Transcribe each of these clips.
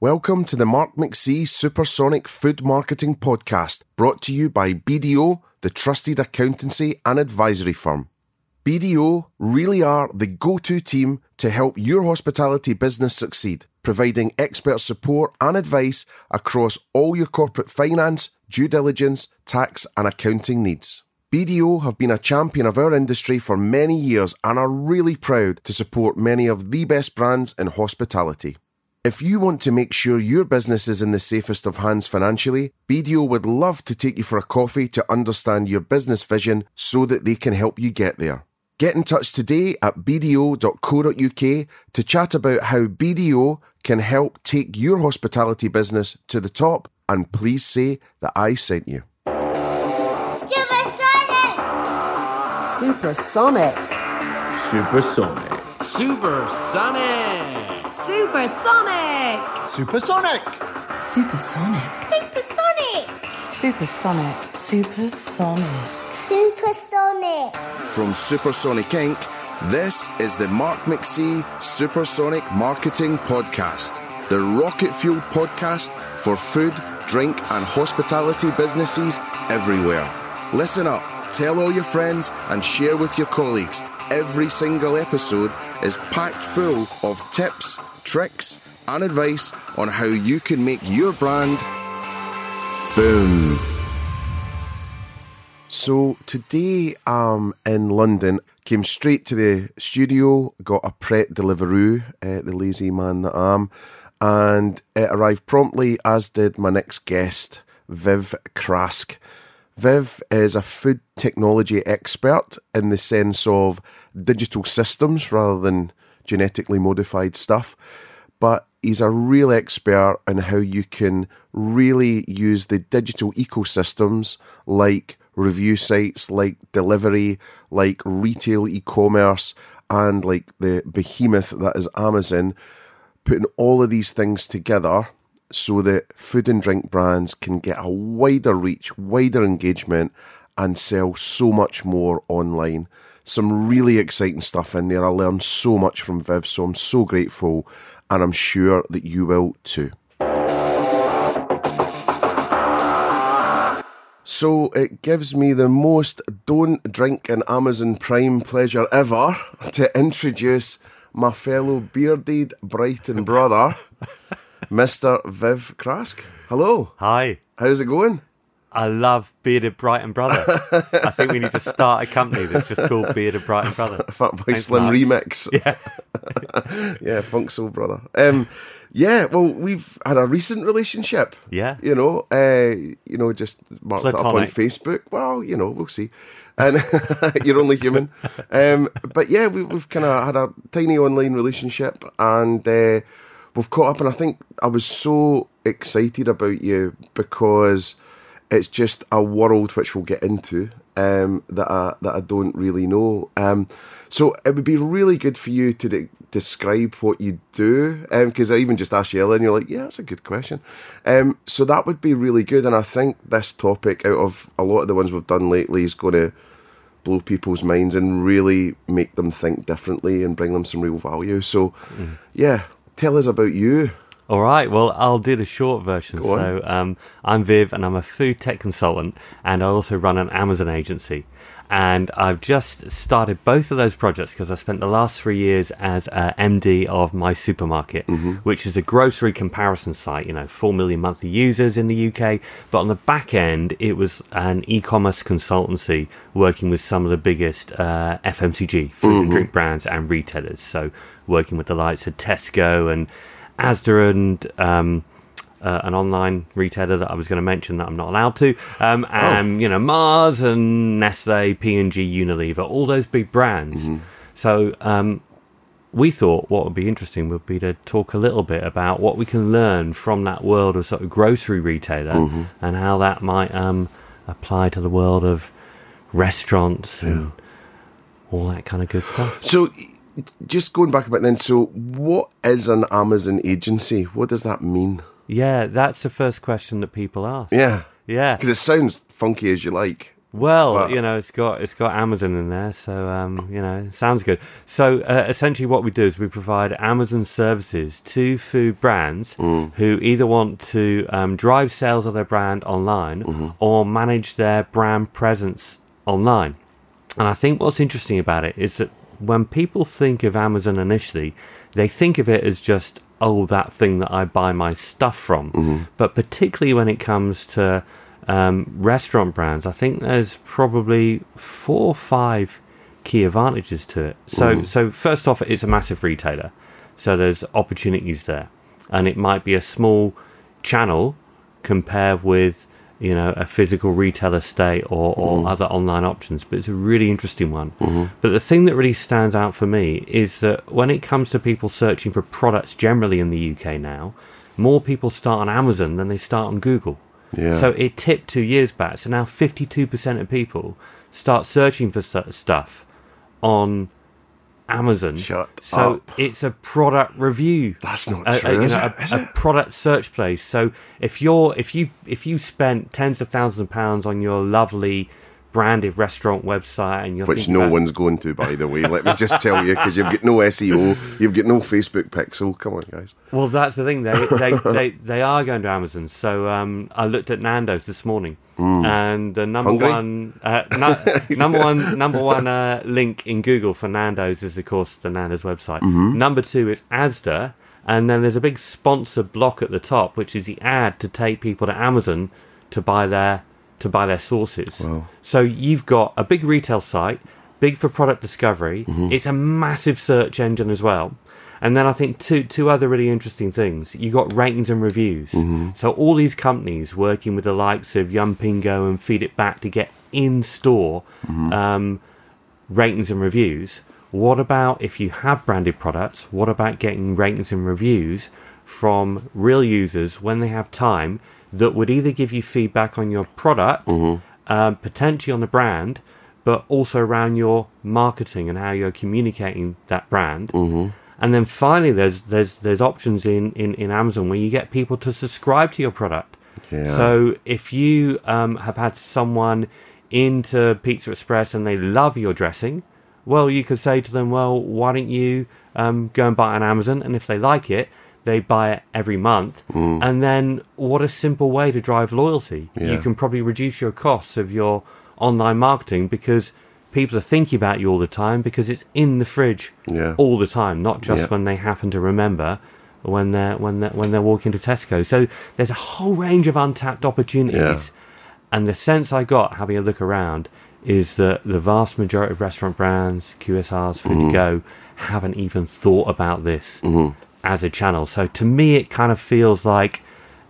Welcome to the Mark McC Supersonic Food Marketing Podcast, brought to you by BDO, the trusted accountancy and advisory firm. BDO really are the go to team to help your hospitality business succeed, providing expert support and advice across all your corporate finance, due diligence, tax, and accounting needs. BDO have been a champion of our industry for many years and are really proud to support many of the best brands in hospitality. If you want to make sure your business is in the safest of hands financially, BDO would love to take you for a coffee to understand your business vision so that they can help you get there. Get in touch today at bdo.co.uk to chat about how BDO can help take your hospitality business to the top and please say that I sent you. Supersonic. Supersonic. Supersonic. Supersonic. Supersonic. Supersonic. Supersonic. Supersonic. Supersonic. Supersonic. supersonic. From Supersonic Inc., this is the Mark McC Supersonic Marketing Podcast, the rocket fuel podcast for food, drink, and hospitality businesses everywhere. Listen up, tell all your friends, and share with your colleagues. Every single episode is packed full of tips, tricks, and advice on how you can make your brand boom. So today I'm in London. Came straight to the studio, got a Pret Deliveroo, uh, the lazy man that I am, and it arrived promptly, as did my next guest, Viv Craske. Viv is a food technology expert in the sense of digital systems rather than genetically modified stuff, but he's a real expert in how you can really use the digital ecosystems like review sites, like delivery, like retail e commerce, and like the behemoth that is Amazon, putting all of these things together so that food and drink brands can get a wider reach, wider engagement, and sell so much more online. Some really exciting stuff in there. I learned so much from Viv, so I'm so grateful, and I'm sure that you will too. So it gives me the most don't drink an Amazon Prime pleasure ever to introduce my fellow bearded Brighton brother, Mr. Viv Craske. Hello. Hi. How's it going? I love Bearded Brighton Brother. I think we need to start a company that's just called Bearded Brighton Brother. Fatboy Thanks, Slim Mark. remix. Yeah. yeah, Funk Soul Brother. Um, yeah, well, we've had a recent relationship. Yeah. You know, uh, you know, just marked it up on Facebook. Well, you know, we'll see. And you're only human. Um, but yeah, we, we've kind of had a tiny online relationship and uh, we've caught up. And I think I was so excited about you because it's just a world which we'll get into um, that I that I don't really know. Um, so it would be really good for you to de- describe what you do, because I even just asked you earlier, and you're like, "Yeah, that's a good question." Um, so that would be really good, and I think this topic, out of a lot of the ones we've done lately, is going to blow people's minds and really make them think differently and bring them some real value. So, yeah, tell us about you. All right. Well, I'll do the short version. So, um, I'm Viv, and I'm a food tech consultant, and I also run an Amazon agency. And I've just started both of those projects because I spent the last three years as MD of My Supermarket, which is a grocery comparison site. You know, four million monthly users in the UK. But on the back end, it was an e-commerce consultancy working with some of the biggest uh, FMCG food and drink brands and retailers. So, working with the likes of Tesco and Asda and um, uh, an online retailer that I was going to mention that I'm not allowed to, um, and you know Mars and Nestle, P and G, Unilever, all those big brands. So um, we thought what would be interesting would be to talk a little bit about what we can learn from that world of sort of grocery retailer and how that might um, apply to the world of restaurants and all that kind of good stuff. So, just going back a bit then, so what is an Amazon agency? What does that mean? Yeah, that's the first question that people ask. Yeah. Yeah. Because it sounds funky as you like. Well, But- you know, it's got it's got Amazon in there, so um, you know, sounds good. So uh, essentially, what we do is we provide Amazon services to food brands who either want to um, drive sales of their brand online or manage their brand presence online. And I think what's interesting about it is that when people think of Amazon initially, they think of it as just, oh, that thing that I buy my stuff from. But particularly when it comes to um, restaurant brands, I think there's probably four or five key advantages to it. So, so first off, it's a massive retailer. So there's opportunities there. And it might be a small channel compared with you know a physical retail estate or, or mm-hmm. other online options but it's a really interesting one. Mm-hmm. But the thing that really stands out for me is that when it comes to people searching for products generally in the uk now more people start on amazon than they start on google. Yeah. so it tipped two years back. So now 52% of people start searching for stuff on amazon Shut so up. it's a product review That's not a- a, true, you is know, it? a- a product search place. So if you're if you if you spent tens of thousands of pounds on your lovely branded restaurant website and you're Which no one's going to, by the way. Let me just tell you, because you've got no SEO, you've got no Facebook pixel. Come on, guys. Well, that's the thing. They they, they, they are going to Amazon. So um, I looked at Nando's this morning, and the number Hungry? one uh, nu- number one number one uh, link in Google for Nando's is of course the Nando's website. Number two is Asda, and then there's a big sponsor block at the top, which is the ad to take people to Amazon to buy their to buy their sauces. So you've got a big retail site, big for product discovery. Mm-hmm. It's a massive search engine as well. And then I think two two other really interesting things. You got ratings and reviews. Mm-hmm. So all these companies working with the likes of Yumpingo and Feed It Back to get in store mm-hmm. um, ratings and reviews. What about if you have branded products? What about getting ratings and reviews from real users when they have time that would either give you feedback on your product, um, potentially on the brand, but also around your marketing and how you're communicating that brand. And then finally, there's there's there's options in, in, in Amazon where you get people to subscribe to your product. Yeah. So if you um, have had someone into Pizza Express and they love your dressing, well, you could say to them, well, why don't you um, go and buy it on Amazon? And if they like it, they buy it every month. And then what a simple way to drive loyalty. You can probably reduce your costs of your online marketing because people are thinking about you all the time because it's in the fridge Yeah. all the time, not just Yeah. when they happen to remember when they're when they're when they're walking to Tesco. So there's a whole range of untapped opportunities. And the sense I got having a look around is that the vast majority of restaurant brands, QSRs, Food Mm-hmm. to Go, haven't even thought about this as a channel. So to me, it kind of feels like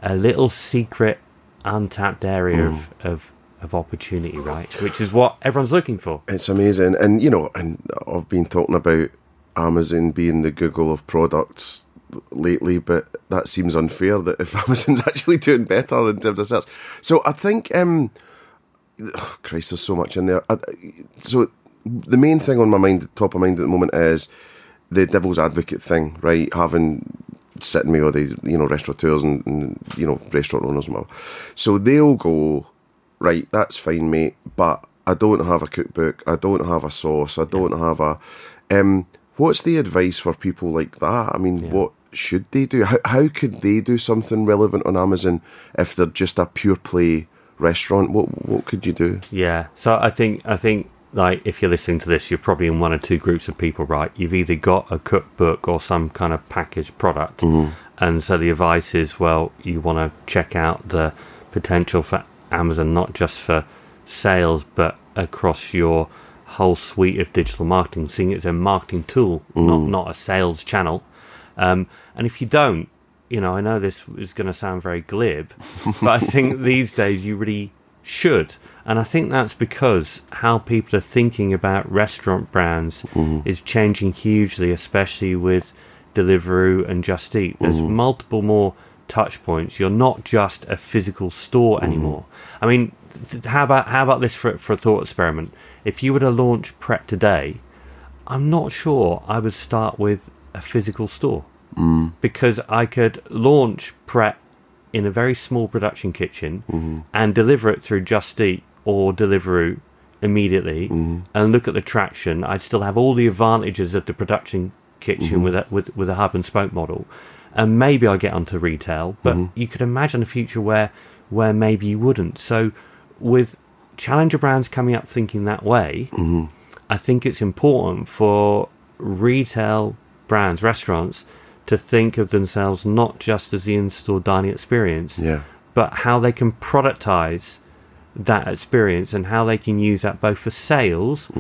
a little secret, untapped area of, Mm. of of opportunity, right? Which is what everyone's looking for. It's amazing, and you know, and I've been talking about Amazon being the Google of products lately, but that seems unfair. That if Amazon's actually doing better in terms of search, so I think, um, oh, Christ, there's so much in there. I, so the main thing on my mind, top of mind at the moment, is the devil's advocate thing, right? Having sitting with all these, you know, restaurateurs and, and you know, restaurant owners and whatever. So they'll go, right, that's fine, mate, but I don't have a cookbook, I don't have a sauce, I don't have a. Um, what's the advice for people like that? I mean, what should they do? How, how could they do something relevant on Amazon if they're just a pure play restaurant? What what could you do? Yeah. So I think I think like if you're listening to this, you're probably in one or two groups of people, right? You've either got a cookbook or some kind of packaged product, and so the advice is, well, you want to check out the potential for Amazon, not just for sales, but across your whole suite of digital marketing, seeing it's a marketing tool, not not a sales channel. Um, and if you don't, you know, I know this is going to sound very glib, but I think these days you really should. And I think that's because how people are thinking about restaurant brands mm-hmm. is changing hugely, especially with Deliveroo and Just Eat. There's mm-hmm. multiple more touch points. You're not just a physical store mm-hmm. anymore. I mean, th- how about how about this for for a thought experiment? If you were to launch Pret today, I'm not sure I would start with a physical store because I could launch Pret in a very small production kitchen and deliver it through Just Eat or Deliveroo immediately mm-hmm. and look at the traction, I'd still have all the advantages of the production kitchen mm-hmm. with, a, with with a hub and spoke model, and maybe I get onto retail. But mm-hmm. you could imagine a future where where maybe you wouldn't. So with challenger brands coming up thinking that way, I think it's important for retail brands, restaurants, to think of themselves not just as the in-store dining experience, Yeah. but how they can productize that experience and how they can use that both for sales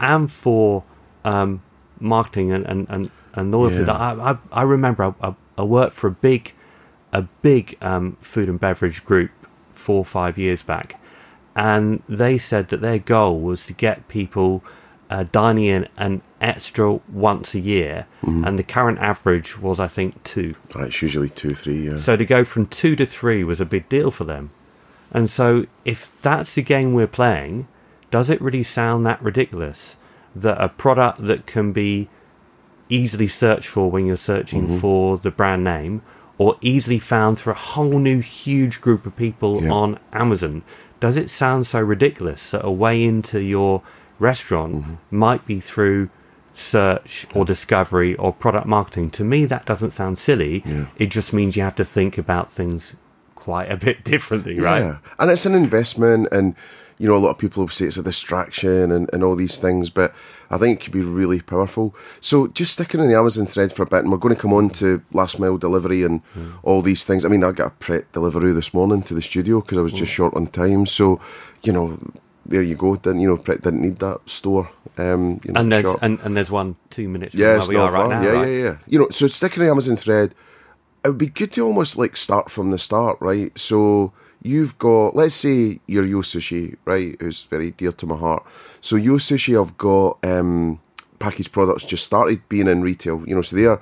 and for um, marketing and, and, and, and loyalty. Yeah. I, I, I remember I, I, worked for a big a big um, food and beverage group four or five years back, and they said that their goal was to get people uh, dining in an extra once a year, and the current average was I think two. Right, it's usually two, three. Yeah. So to go from two to three was a big deal for them. And so if that's the game we're playing, does it really sound that ridiculous that a product that can be easily searched for when you're searching mm-hmm. for the brand name or easily found through a whole new huge group of people Yeah. on Amazon, does it sound so ridiculous that a way into your restaurant mm-hmm. might be through search or discovery or product marketing? To me, that doesn't sound silly. Yeah. It just means you have to think about things quite a bit differently, right? Yeah, and it's an investment, and you know a lot of people say it's a distraction and, and all these things, but I think it could be really powerful. So just sticking in the Amazon thread for a bit, and we're going to come on to last mile delivery and all these things. I mean, I got a Pret delivery this morning to the studio because I was just short on time. So you know, there you go. Didn't you know Pret didn't need that store? Um, you know, And there's and, and there's one two minutes from Yeah, where we are right now. Yeah, right? yeah, yeah. You know, so sticking to the Amazon thread, it would be good to almost like start from the start, right? So you've got, let's say you're Yo right, who's very dear to my heart. So Yo Sushi have got um, packaged products just started being in retail, you know, so they are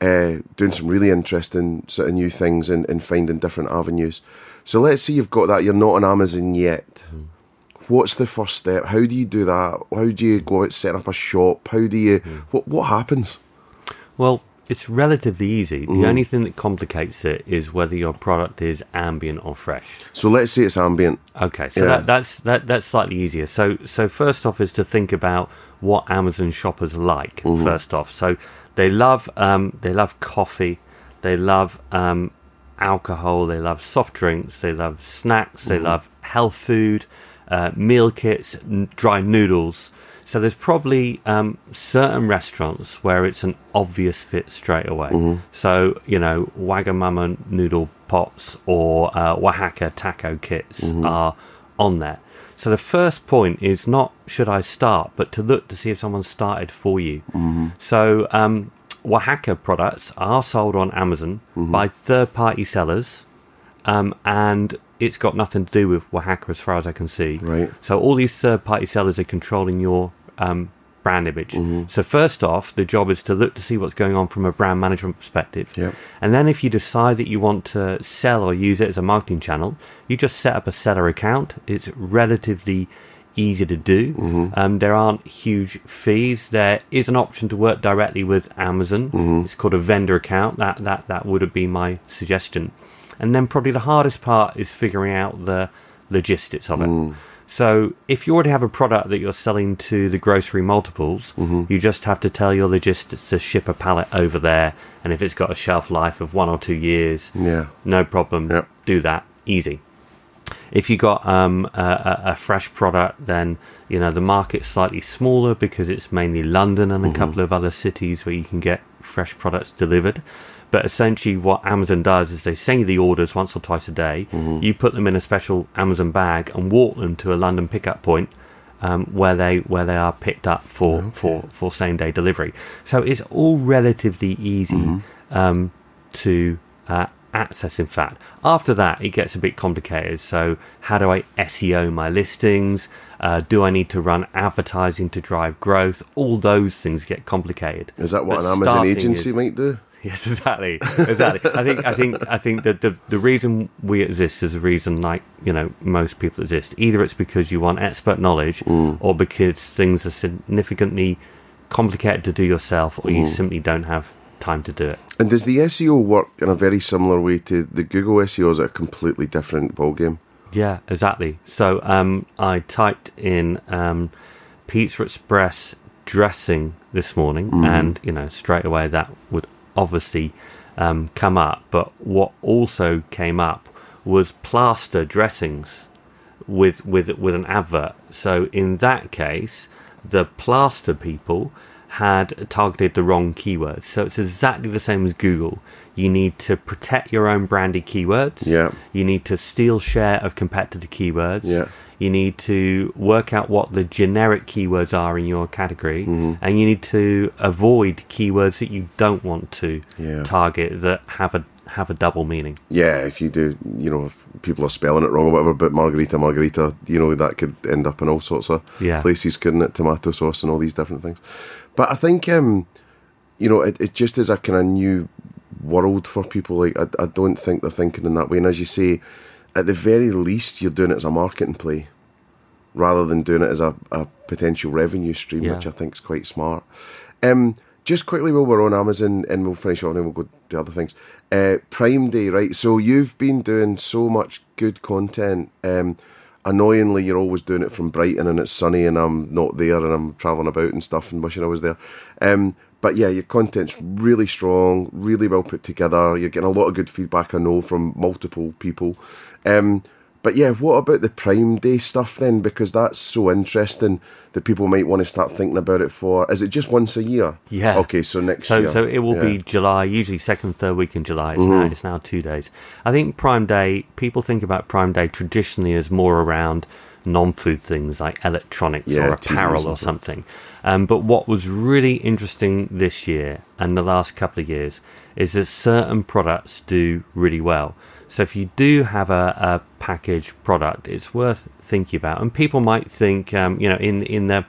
uh, doing some really interesting sort of new things and, and finding different avenues. So let's say you've got that, you're not on Amazon yet. What's the first step? How do you do that? How do you go out setting up a shop? How do you? What what happens? Well, it's relatively easy. The Mm. only thing that complicates it is whether your product is ambient or fresh. So let's say it's ambient. Okay, so Yeah. that, that's that that's slightly easier. So so first off is to think about what Amazon shoppers like. Mm-hmm. First off, so they love um, they love coffee, they love um, alcohol, they love soft drinks, they love snacks, they love health food, uh, meal kits, n- dry noodles. So there's probably um, certain restaurants where it's an obvious fit straight away. So you know, Wagamama noodle pots or uh, Oaxaca taco kits are on there. So the first point is not should I start, but to look to see if someone started for you. So um, Oaxaca products are sold on Amazon by third-party sellers, um, and it's got nothing to do with Oaxaca as far as I can see. Right. So all these third-party sellers are controlling your um, brand image. So first off, the job is to look to see what's going on from a brand management perspective. Yep. And then if you decide that you want to sell or use it as a marketing channel, you just set up a seller account. It's relatively easy to do. Um, there aren't huge fees. There is an option to work directly with Amazon. It's called a vendor account. That that that would have been my suggestion. And then probably the hardest part is figuring out the logistics of it. Mm. So if you already have a product that you're selling to the grocery multiples, mm-hmm. you just have to tell your logistics to ship a pallet over there. And if it's got a shelf life of one or two years, Yeah. no problem. Yep. Do that easy. If you got um, a, a, a fresh product, then you know the market's slightly smaller because it's mainly London and a mm-hmm. couple of other cities where you can get fresh products delivered. But essentially, what Amazon does is they send you the orders once or twice a day. You put them in a special Amazon bag and walk them to a London pickup point um, where they where they are picked up for for, for same day delivery. So it's all relatively easy um, to uh, access. In fact, after that, it gets a bit complicated. So how do I SEO my listings? Uh, do I need to run advertising to drive growth? All those things get complicated. Is that what But an Amazon agency is- might do? Yes, exactly, exactly. I think, I think, I think that the the reason we exist is a reason like you know most people exist. Either it's because you want expert knowledge, or because things are significantly complicated to do yourself, or you simply don't have time to do it. And does the SEO work in a very similar way to the Google SEO? Is it a completely different ballgame? Yeah, exactly. So um, I typed in um, Pizza Express dressing this morning, and you know straight away that would obviously um, come up. But what also came up was plaster dressings with with with an advert. So in that case, the plaster people had targeted the wrong keywords. So it's exactly the same as Google. You need to protect your own branded keywords. Yeah. You need to steal share of competitor keywords. Yeah. You need to work out what the generic keywords are in your category, Mm-hmm. and you need to avoid keywords that you don't want to Yeah. target that have a have a double meaning. Yeah, if you do, you know, if people are spelling it wrong or whatever, but margarita, margarita, you know, that could end up in all sorts of Yeah. places, couldn't it? Tomato sauce and all these different things. But I think, um, you know, it, it just is a kind of new world for people. Like, I, I don't think they're thinking in that way. And as you say, at the very least, you're doing it as a marketing play rather than doing it as a, a potential revenue stream, Yeah. which I think is quite smart. Um, just quickly while we're on Amazon, and we'll finish on and we'll go to other things. Uh, Prime Day, right? So you've been doing so much good content. Um, annoyingly, you're always doing it from Brighton, and it's sunny, and I'm not there, and I'm travelling about and stuff, and wishing I was there. Um, but yeah, your content's really strong, really well put together. You're getting a lot of good feedback, I know, from multiple people. Um, but yeah, what about the Prime Day stuff then? Because that's so interesting that people might want to start thinking about it for. Is it just once a year? Yeah. Okay, so next So, year. so it will be July, usually second, third week in July. It's now it's now two days. I think Prime Day. People think about Prime Day traditionally as more around non-food things like electronics Yeah, or apparel or something. Um, but what was really interesting this year and the last couple of years is that certain products do really well. So if you do have a, a packaged product, it's worth thinking about. And people might think, um, you know, in in the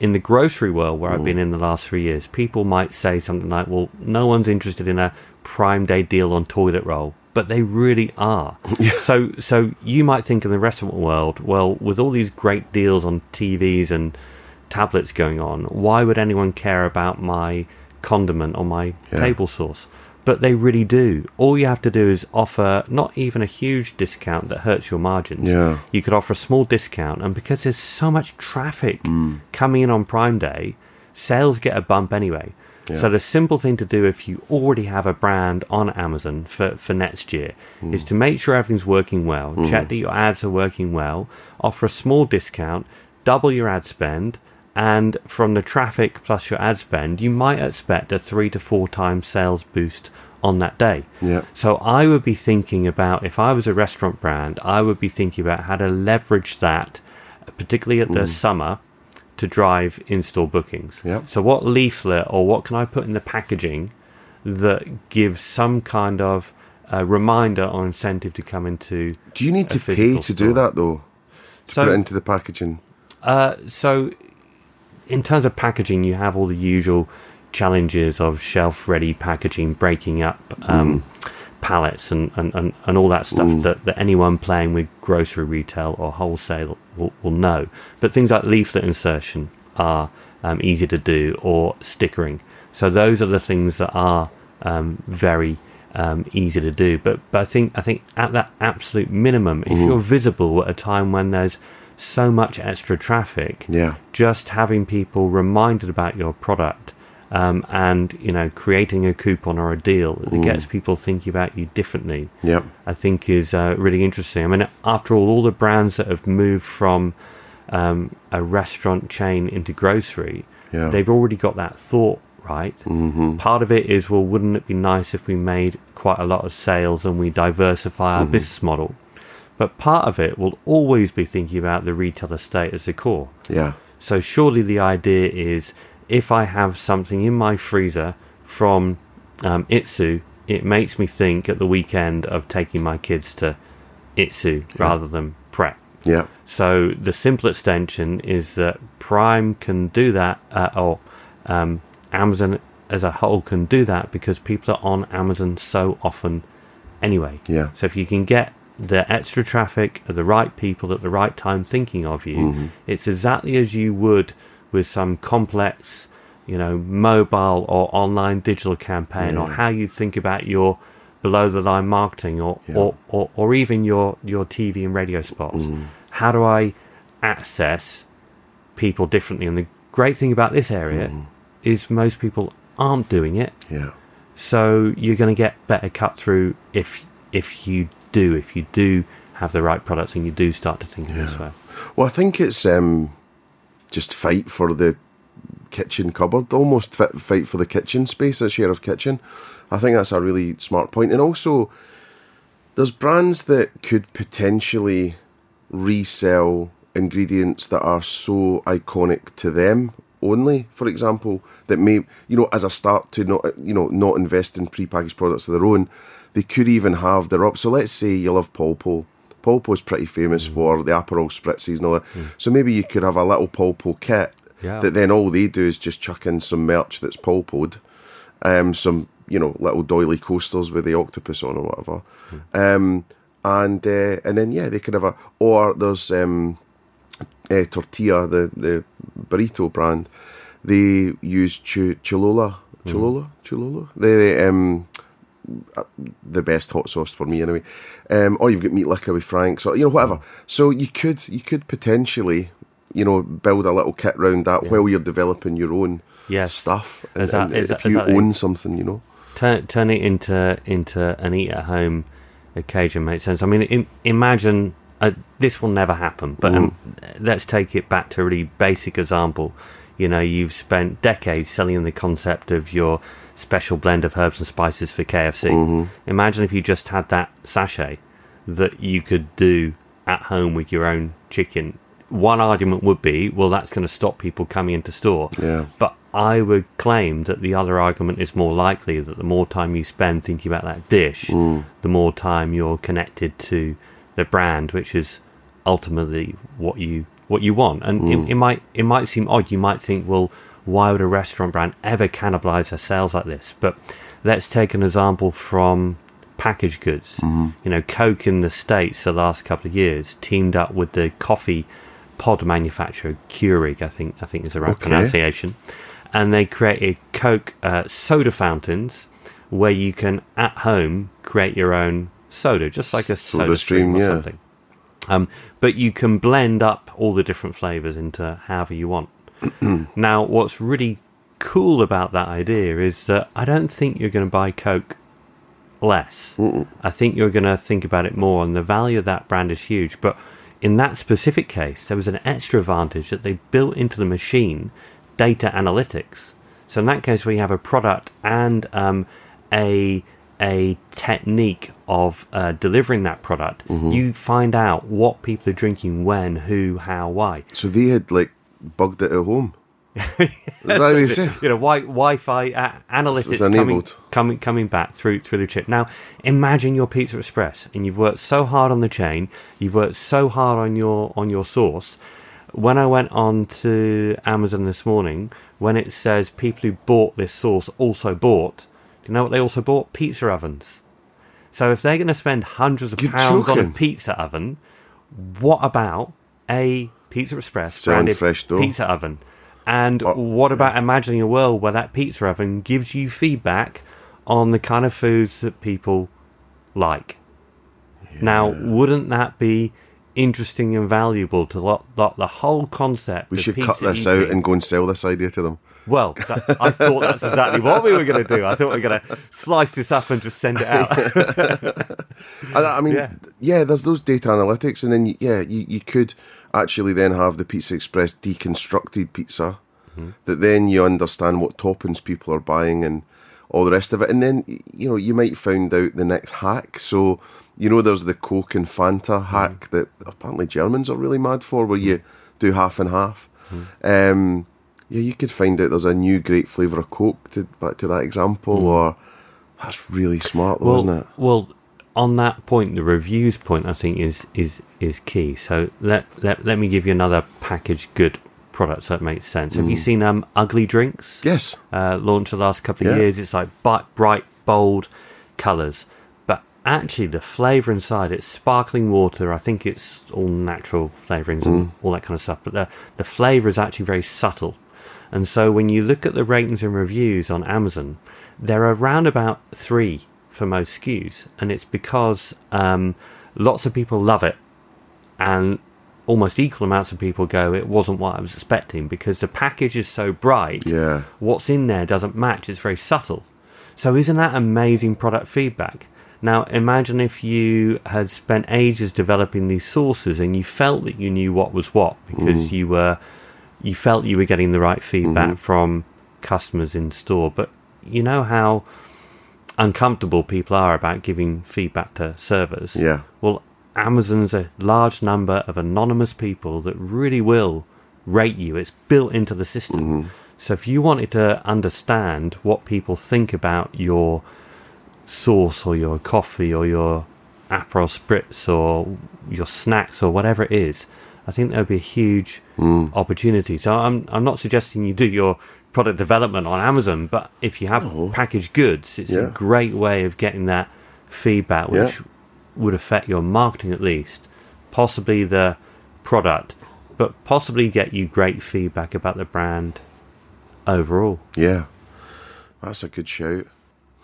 in the grocery world where I've been in the last three years, people might say something like, well, no one's interested in a Prime Day deal on toilet roll. But they really are. So, so you might think in the restaurant world, well, with all these great deals on TVs and tablets going on, why would anyone care about my condiment or my Yeah. table sauce? But they really do. All you have to do is offer not even a huge discount that hurts your margins. Yeah. You could offer a small discount, and because there's so much traffic mm. coming in on Prime Day, sales get a bump anyway. So the simple thing to do if you already have a brand on Amazon for, for next year mm. is to make sure everything's working well, check mm. that your ads are working well, offer a small discount, double your ad spend, and from the traffic plus your ad spend, you might expect a three to four times sales boost on that day. Yeah. So I would be thinking about if I was a restaurant brand, I would be thinking about how to leverage that, particularly at the summer, to drive in-store bookings. Yeah. So what leaflet or what can I put in the packaging that gives some kind of uh, reminder or incentive to come into? Do you need to pay to do that though? To So- put it into the packaging. Uh, so, in terms of packaging, you have all the usual challenges of shelf-ready packaging, breaking up um, pallets, and, and, and, and all that stuff that, that anyone playing with grocery retail or wholesale will, will know. But things like leaflet insertion are um, easy to do, or stickering. So those are the things that are um, very um, easy to do. But but I think I think at that absolute minimum, if you're visible at a time when there's so much extra traffic, Yeah. just having people reminded about your product um, and you know creating a coupon or a deal that gets people thinking about you differently Yep. I think is uh, really interesting. I mean, after all, all the brands that have moved from um, a restaurant chain into grocery, Yeah. they've already got that thought right. Mm-hmm. Part of it is, well, wouldn't it be nice if we made quite a lot of sales and we diversify our business model? But part of it will always be thinking about the retail estate as the core. Yeah. So surely the idea is if I have something in my freezer from um, Itsu, it makes me think at the weekend of taking my kids to Itsu rather than Pret. Yeah. So the simple extension is that Prime can do that, uh, or um, Amazon as a whole can do that because people are on Amazon so often anyway. Yeah. So if you can get the extra traffic, the right people at the right time thinking of you, Mm-hmm. it's exactly as you would with some complex, you know, mobile or online digital campaign, or how you think about your below the line marketing or, Yeah. or, or, or even your, your TV and radio spots? How do I access people differently? And the great thing about this area is most people aren't doing it. Yeah. So you're going to get better cut through if if you do if you do have the right products and you do start to think in this way. Well, I think it's um, just fight for the kitchen cupboard, almost fight for the kitchen space, a share of kitchen. I think that's a really smart point. And also, there's brands that could potentially resell ingredients that are so iconic to them only for example that may you know as a start to not you know not invest in prepackaged products of their own they could even have their up. So let's say you love Polpo. Is pretty famous for the Aperol spritzes and all that. So maybe you could have a little Polpo kit Yeah. that then all they do is just chuck in some merch that's Polpoed um, some you know little doily coasters with the octopus on or whatever, um, and uh, and then yeah they could have a or there's um, uh, tortilla the the burrito brand. They use ch- Cholula. Cholula? Cholula? The um, the best hot sauce for me anyway, um, or you've got meat liquor with Frank's or you know whatever. So you could you could potentially you know build a little kit round that while you're developing your own Yes. stuff. And- that- is if that- you that- own something, you know. Turn turn it into into an eat at home occasion makes sense. I mean, im imagine uh, this will never happen, but um, let's take it back to a really basic example. You know, you've spent decades selling the concept of your special blend of herbs and spices for KFC. Mm-hmm. Imagine if you just had that sachet that you could do at home with your own chicken. One argument would be, well, that's going to stop people coming into store. Yeah. But I would claim that the other argument is more likely that the more time you spend thinking about that dish, mm. the more time you're connected to the brand, which is ultimately what you what you want. And it, mm. it might it might seem odd. You might think, well, why would a restaurant brand ever cannibalize their sales like this? But let's take an example from packaged goods. You know, Coke in the states the last couple of years teamed up with the coffee pod manufacturer Keurig. I think I think is the right Okay. pronunciation, and they created Coke uh, soda fountains where you can at home create your own soda, just like a soda, Soda stream, stream, or yeah. something. Um, but you can blend up all the different flavors into however you want. now, what's really cool about that idea is that I don't think you're going to buy Coke less. I think you're going to think about it more, and the value of that brand is huge. But in that specific case, there was an extra advantage that they built into the machine data analytics. So in that case, we have a product and um, a a technique of uh, delivering that product, you find out what people are drinking, when, who, how, why. So they had like bugged it at home. Is that what you say? you know, wi- Wi-Fi uh, a- analytics coming, coming coming back through through the chip. Now, imagine your Pizza Express, and you've worked so hard on the chain, you've worked so hard on your on your sauce. When I went on to Amazon this morning, when it says people who bought this sauce also bought, do you know what they also bought? Pizza ovens. So if they're going to spend hundreds of You're pounds on a pizza oven, what about a Pizza Express Selling branded fresh pizza oven? And Oh, what about imagining a world where that pizza oven gives you feedback on the kind of foods that people like? Now, wouldn't that be interesting and valuable to lot, lot, the whole concept? We of should cut pizza this out eating? and go and sell this idea to them. Well, that, I thought that's exactly what we were going to do. I thought we were going to slice this up and just send it out. I, I mean, Yeah. yeah. there's those data analytics, and then y- yeah, you, you could actually then have the Pizza Express deconstructed pizza, Mm-hmm. that then you understand what toppings people are buying and all the rest of it, and then you know you might find out the next hack. So you know, there's the Coke and Fanta hack that apparently Germans are really mad for, where you do half and half. Um, yeah, you could find out there's a new great flavour of Coke. To back to that example, or that's really smart, though, well, isn't it? well, on that point, the reviews point, I think is is is key. So let let, let me give you another packaged good product so that makes sense. Have you seen um Ugly Drinks? Yes. uh, launched the last couple of Yeah. years. It's like bright, bright bold colours, but actually the flavour inside it's sparkling water. I think it's all natural flavourings and all that kind of stuff. But the the flavour is actually very subtle, and so when you look at the ratings and reviews on Amazon, they're around about three for most SKUs, and it's because um, lots of people love it, and almost equal amounts of people go, "It wasn't what I was expecting," because the package is so bright. Yeah. What's in there doesn't match. It's very subtle. So isn't that amazing product feedback? Now imagine if you had spent ages developing these sauces and you felt that you knew what was what because you were you felt you were getting the right feedback from customers in store. But you know how uncomfortable people are about giving feedback to servers. Yeah. Well, Amazon's a large number of anonymous people that really will rate you. It's built into the system. Mm-hmm. So if you wanted to understand what people think about your sauce or your coffee or your Aperol spritz or your snacks or whatever it is, I think there would be a huge mm. opportunity. So I'm I'm not suggesting you do your product development on Amazon, but if you have packaged goods, it's a great way of getting that feedback, which Yeah. would affect your marketing at least, possibly the product, but possibly get you great feedback about the brand overall. Yeah. That's a good shout.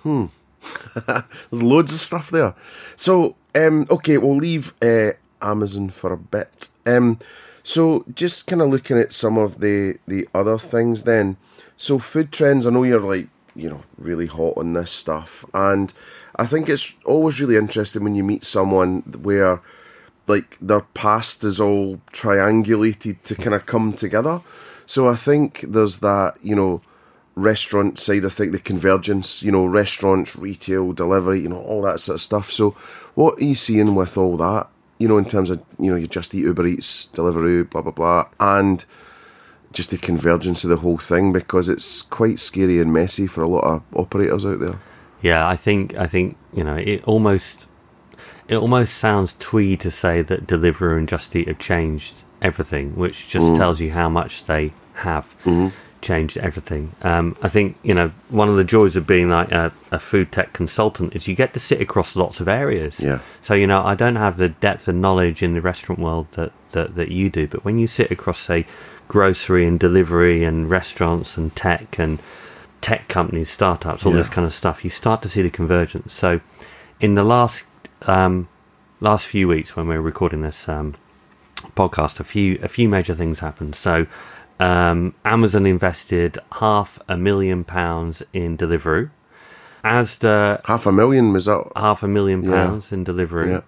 Hmm. There's loads of stuff there. So, um, okay, we'll leave uh, Amazon for a bit. Um, so, just kind of looking at some of the the other things then. So, food trends. I know you're like you know really hot on this stuff, and I think it's always really interesting when you meet someone where like their past is all triangulated to kind of come together. So I think there's that, you know, restaurant side. I think the convergence, you know, restaurants, retail, delivery, you know, all that sort of stuff. So what are you seeing with all that? You know, in terms of you know, you just eat Uber Eats, Deliveroo, blah blah blah, and just the convergence of the whole thing because it's quite scary and messy for a lot of operators out there. Yeah, I think I think you know it almost it almost sounds twee to say that Deliveroo and Just Eat have changed everything, which just tells you how much they have changed everything. Um, I think you know one of the joys of being like a, a food tech consultant is you get to sit across lots of areas. Yeah. So you know I don't have the depth of knowledge in the restaurant world that that, that you do, but when you sit across say grocery and delivery and restaurants and tech and tech companies, startups, all this kind of stuff, you start to see the convergence. So, in the last um, last few weeks, when we were recording this um, podcast, a few a few major things happened. So, um, Amazon invested half a million pounds in Deliveroo. Asda Half a million was that? half a million Yeah. pounds in Deliveroo.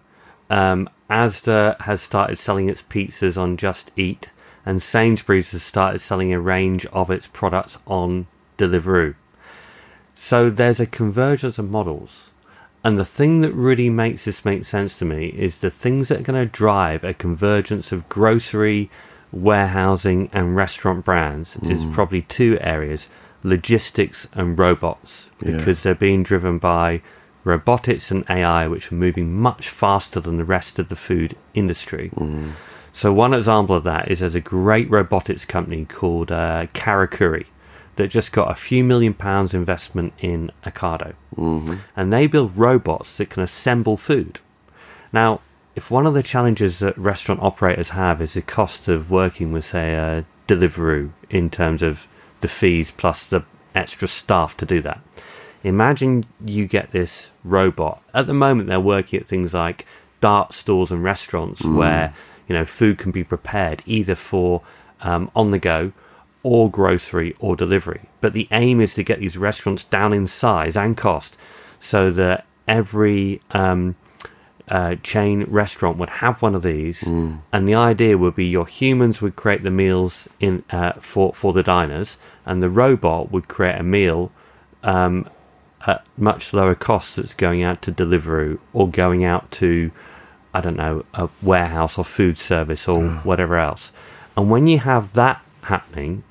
Um, Asda has started selling its pizzas on Just Eat, and Sainsbury's has started selling a range of its products on Deliveroo. So there's a convergence of models. And the thing that really makes this make sense to me is the things that are going to drive a convergence of grocery, warehousing, and restaurant brands is mm. probably two areas logistics and robots, Yeah. because they're being driven by robotics and AI, which are moving much faster than the rest of the food industry. Mm. So, one example of that is there's a great robotics company called uh, Karakuri that just got a few million pounds investment in Ocado. Mm-hmm. And they build robots that can assemble food. Now, if one of the challenges that restaurant operators have is the cost of working with, say, a Deliveroo in terms of the fees plus the extra staff to do that, imagine you get this robot. At the moment, they're working at things like dark stores and restaurants where you know food can be prepared either for um, on the go or grocery or delivery. But the aim is to get these restaurants down in size and cost so that every um, uh, chain restaurant would have one of these, and the idea would be your humans would create the meals in uh, for for the diners, and the robot would create a meal um, at much lower costs that's going out to Deliveroo or going out to I don't know a warehouse or food service or whatever else. And when you have that happening,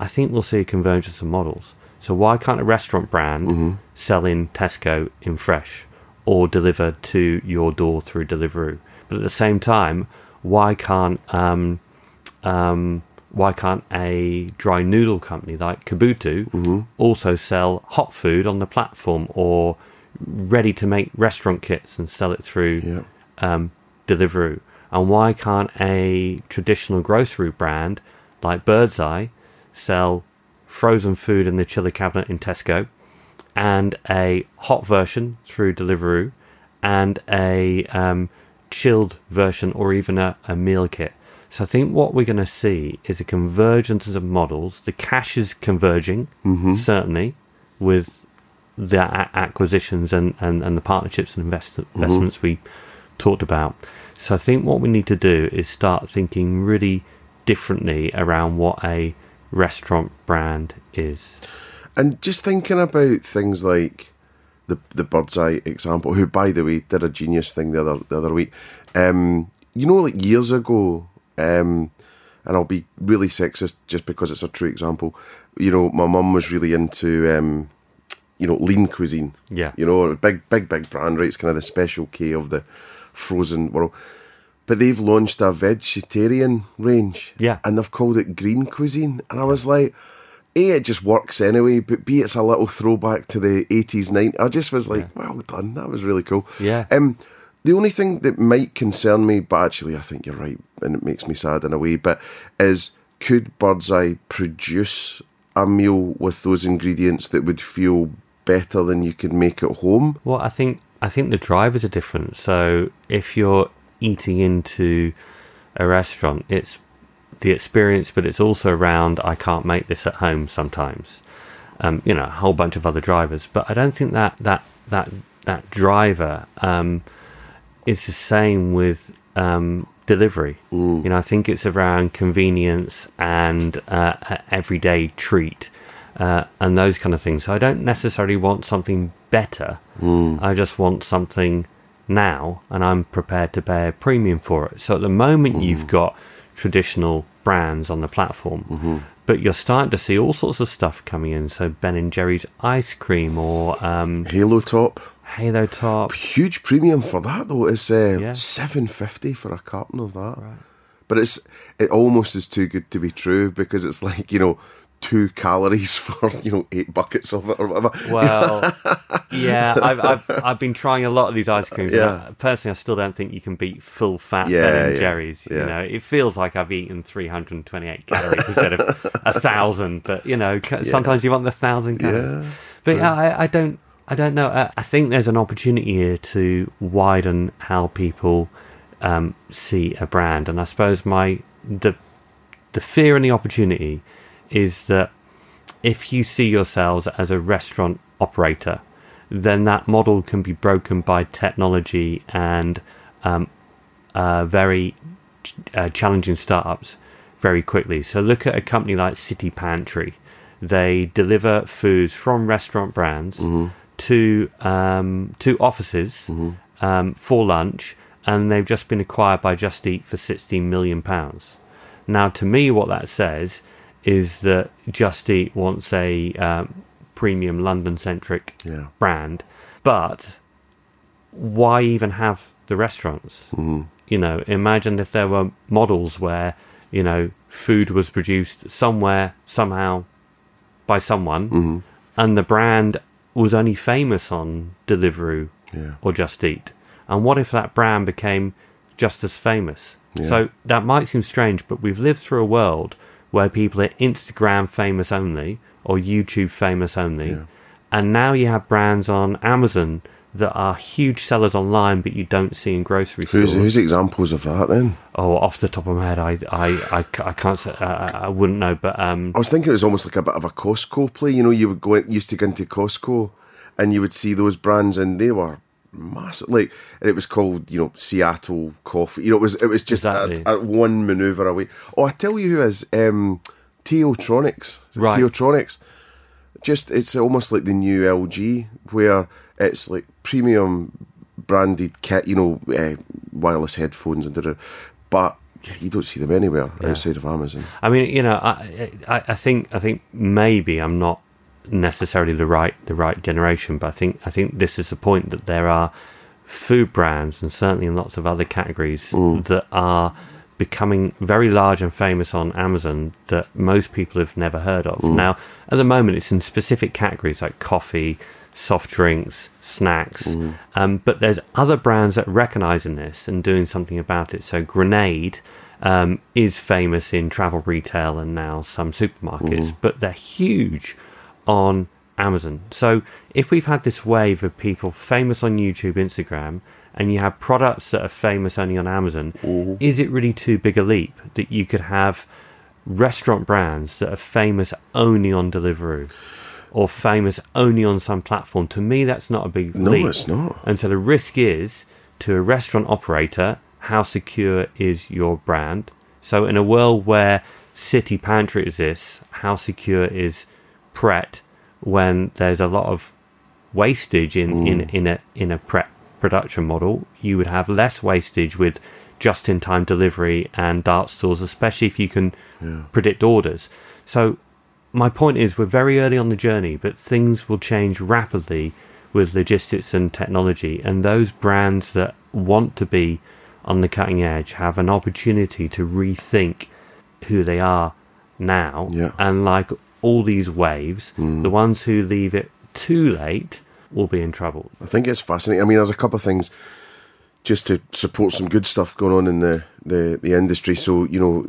I think we'll see a convergence of models. So why can't a restaurant brand sell in Tesco in fresh or deliver to your door through Deliveroo? But at the same time, why can't um, um, why can't a dry noodle company like Kabuto also sell hot food on the platform or ready to make restaurant kits and sell it through. Um, Deliveroo? And why can't a traditional grocery brand like Birdseye sell frozen food in the chiller cabinet in Tesco and a hot version through Deliveroo, and a um, chilled version or even a, a meal kit. So I think what we're going to see is a convergence of models. The cash is converging, certainly, with the a- acquisitions and, and, and the partnerships and invest- investments we talked about. So I think what we need to do is start thinking really differently around what a restaurant brand is. And just thinking about things like the the Birds Eye example, who by the way did a genius thing the other the other week. Um, you know, like years ago, um, and I'll be really sexist just because it's a true example. You know, my mum was really into um, you know lean cuisine. Yeah. you know, a big big big brand, right? It's kind of the special K of the frozen world. But they've launched a vegetarian range. Yeah. And they've called it green cuisine. And I was like, A, it just works anyway, but B, it's a little throwback to the 80s, 90s. I just was like, well done. That was really cool. Yeah. Um, the only thing that might concern me, but actually I think you're right, and it makes me sad in a way, but is could Birds Eye produce a meal with those ingredients that would feel better than you could make at home? Well, I think I think the drivers are different. So if you're eating into a restaurant, it's the experience, but it's also around I can't make this at home sometimes. Um, you know, a whole bunch of other drivers, but I don't think that that that that driver um, is the same with um, delivery. You know, I think it's around convenience and uh, everyday treat uh, and those kind of things. So I don't necessarily want something better. I just want something now, and I'm prepared to pay a premium for it. So at the moment, you've got traditional brands on the platform. But you're starting to see all sorts of stuff coming in. So Ben and Jerry's ice cream or um, Halo Top. Halo Top. Huge premium for that though. It's uh, Yeah. seven fifty for a carton of that. But it's it almost is too good to be true because it's like you know two calories for you know eight buckets of it or whatever. Well, yeah, I've, I've I've been trying a lot of these ice creams. Yeah. I- personally, I still don't think you can beat full fat Yeah, Ben and yeah, Jerry's. yeah. You know, it feels like I've eaten 328 calories instead of a thousand. But you know, sometimes you want the thousand calories. Yeah, but yeah, I, I don't. I don't know. I, I think there's an opportunity here to widen how people um, see a brand, and I suppose my the the fear and the opportunity is that if you see yourselves as a restaurant operator, then that model can be broken by technology and um, uh, very ch- uh, challenging startups very quickly. So look at a company like City Pantry. They deliver foods from restaurant brands to um, to offices um, for lunch, and they've just been acquired by Just Eat for 16 million pounds. Now, to me, what that says is that Just Eat wants a um, premium London-centric Yeah. brand, but why even have the restaurants? You know, imagine if there were models where you know food was produced somewhere somehow by someone, and the brand was only famous on Deliveroo Yeah. or Just Eat. And what if that brand became just as famous? So that might seem strange, but we've lived through a world where people are Instagram famous only or YouTube famous only. Yeah. And now you have brands on Amazon that are huge sellers online, but you don't see in grocery Who's, stores. who's examples of that then? Oh, off the top of my head, I, I, I, I can't say, uh, I wouldn't know, but um, I was thinking it was almost like a bit of a Costco play. You know, you would go in, used to go into Costco and you would see those brands and they were massive. Like, and it was called, you know, Seattle Coffee. You know, it was it was just Exactly. a, a one maneuver away. Oh, I tell you who is um, TaoTronics. Right. TaoTronics. Just it's almost like the new LG where it's like premium branded kit. You know, uh, wireless headphones and da-da. but. Yeah, you don't see them anywhere outside of Amazon. I mean, you know, I, I, I think, I think maybe I'm not necessarily the right, the right generation, but I think, I think this is the point that there are food brands and certainly in lots of other categories that are becoming very large and famous on Amazon that most people have never heard of. Now, at the moment, it's in specific categories like coffee, soft drinks, snacks. Um, but there's other brands that are recognizing this and doing something about it. So Grenade um, is famous in travel retail and now some supermarkets, but they're huge on Amazon. So if we've had this wave of people famous on YouTube, Instagram, and you have products that are famous only on Amazon, mm-hmm. is it really too big a leap that you could have restaurant brands that are famous only on Deliveroo? Or famous only on some platform. To me, that's not a big No, leap. it's not. And so the risk is to a restaurant operator, how secure is your brand? So in a world where City Pantry exists, how secure is Pret when there's a lot of wastage in, in, mm. in a in a Pret production model? You would have less wastage with just in time delivery and dark stores, especially if you can predict orders. So my point is we're very early on the journey, but things will change rapidly with logistics and technology. And those brands that want to be on the cutting edge have an opportunity to rethink who they are now. Yeah. And like all these waves, mm. the ones who leave it too late will be in trouble. I think it's fascinating. I mean, there's a couple of things just to support some good stuff going on in the, the, the industry. So, you know,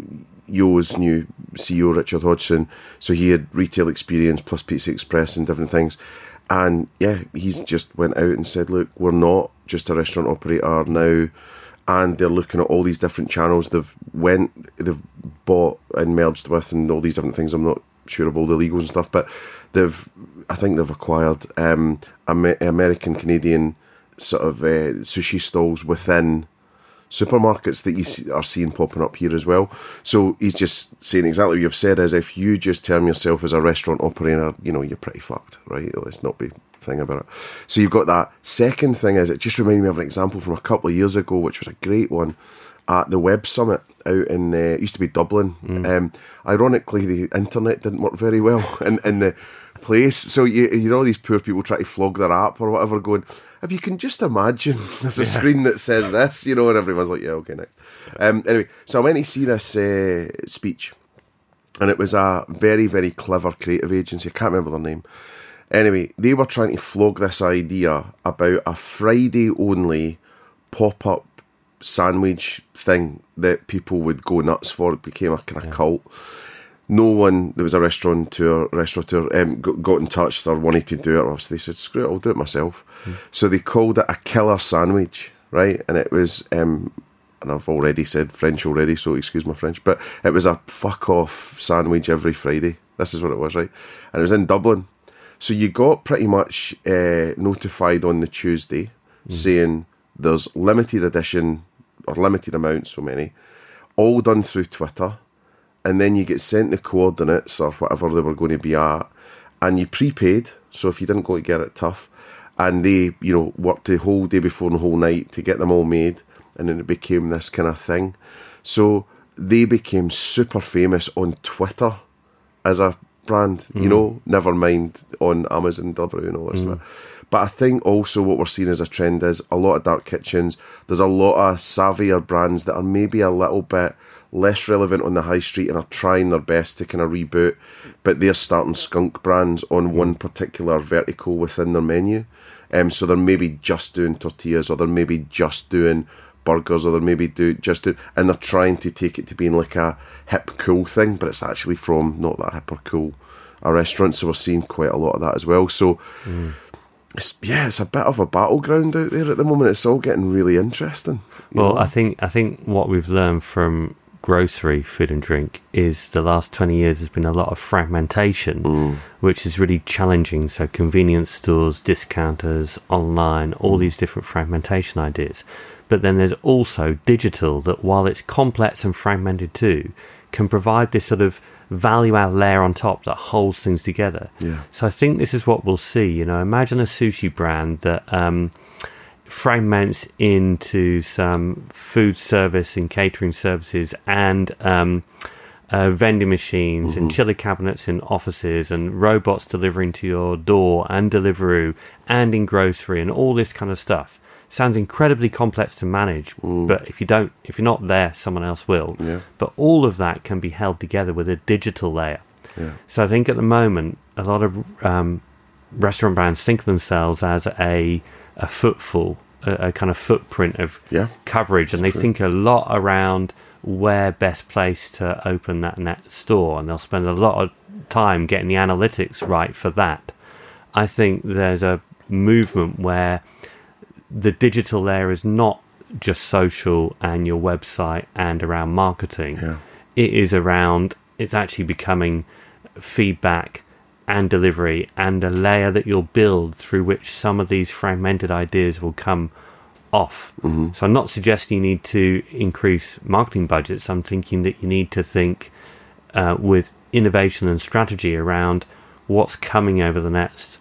Yo's new CEO, Richard Hodgson, so he had retail experience plus Pizza Express and different things. And yeah, he's just went out and said, look, we're not just a restaurant operator now. And they're looking at all these different channels they've went, they've bought and merged with, and all these different things. I'm not sure of all the legals and stuff, but they've, I think they've acquired um, American Canadian sort of uh, sushi stalls within supermarkets that you are seeing popping up here as well. So he's just saying exactly what you've said is if you just term yourself as a restaurant operator, you know, you're pretty fucked, right? Let's not be thing about it. So you've got that. Second thing is it just reminded me of an example from a couple of years ago, which was a great one at the Web Summit out in uh, it used to be Dublin. Um, ironically, the internet didn't work very well in, in the place. So you you know these poor people try to flog their app or whatever, going. If you can just imagine, there's a screen that says this, you know, and everyone's like, "Yeah, okay, next." Um, anyway, so I went to see this uh, speech, and it was a very, very clever creative agency. I can't remember their name. Anyway, they were trying to flog this idea about a Friday only pop up sandwich thing that people would go nuts for. It became a kind of cult. No one, there was a restaurateur, restaurateur um, got, got in touch or wanted to do it. Obviously, they said, screw it, I'll do it myself. So they called it a killer sandwich, right? And it was, um, and I've already said French already, so excuse my French, but it was a fuck off sandwich every Friday. This is what it was, right? And it was in Dublin. So you got pretty much uh, notified on the Tuesday saying there's limited edition or limited amount, so many, all done through Twitter. And then you get sent the coordinates or whatever they were going to be at, and you prepaid. So if you didn't go to get it, tough. And they, you know, worked the whole day before and the whole night to get them all made, and then it became this kind of thing. So they became super famous on Twitter as a brand, you mm. know, never mind on Amazon Deliveroo and all this stuff. But I think also what we're seeing as a trend is a lot of dark kitchens. There's a lot of savvier brands that are maybe a little bit less relevant on the high street and are trying their best to kind of reboot, but they're starting skunk brands on one particular vertical within their menu. Um, so they're maybe just doing tortillas, or they're maybe just doing burgers, or they're maybe do just do, and they're trying to take it to being like a hip cool thing, but it's actually from not that hip or cool a restaurant. So we're seeing quite a lot of that as well. So it's, yeah, it's a bit of a battleground out there at the moment. It's all getting really interesting. Well, know? I think I think what we've learned from grocery food and drink is the last 20 years has been a lot of fragmentation mm. which is really challenging so convenience stores discounters online all mm. these different fragmentation ideas but then there's also digital that while it's complex and fragmented too can provide this sort of value add layer on top that holds things together Yeah. so i think this is what we'll see you know imagine a sushi brand that um fragments into some food service and catering services and um, uh, vending machines and chiller cabinets in offices and robots delivering to your door and Deliveroo and in grocery and all this kind of stuff. Sounds incredibly complex to manage, but if you don't, if you're not there, someone else will. Yeah. But all of that can be held together with a digital layer. Yeah. So I think at the moment, a lot of um, restaurant brands think of themselves as a a footfall, a, a kind of footprint of Yeah, coverage, and they true. think a lot around where best place to open that net store, and they'll spend a lot of time getting the analytics right for that. I think there's a movement where the digital layer is not just social and your website and around marketing. Yeah. It is around, it's actually becoming feedback and delivery and a layer that you'll build through which some of these fragmented ideas will come off. So I'm not suggesting you need to increase marketing budgets. I'm thinking that you need to think uh, with innovation and strategy around what's coming over the next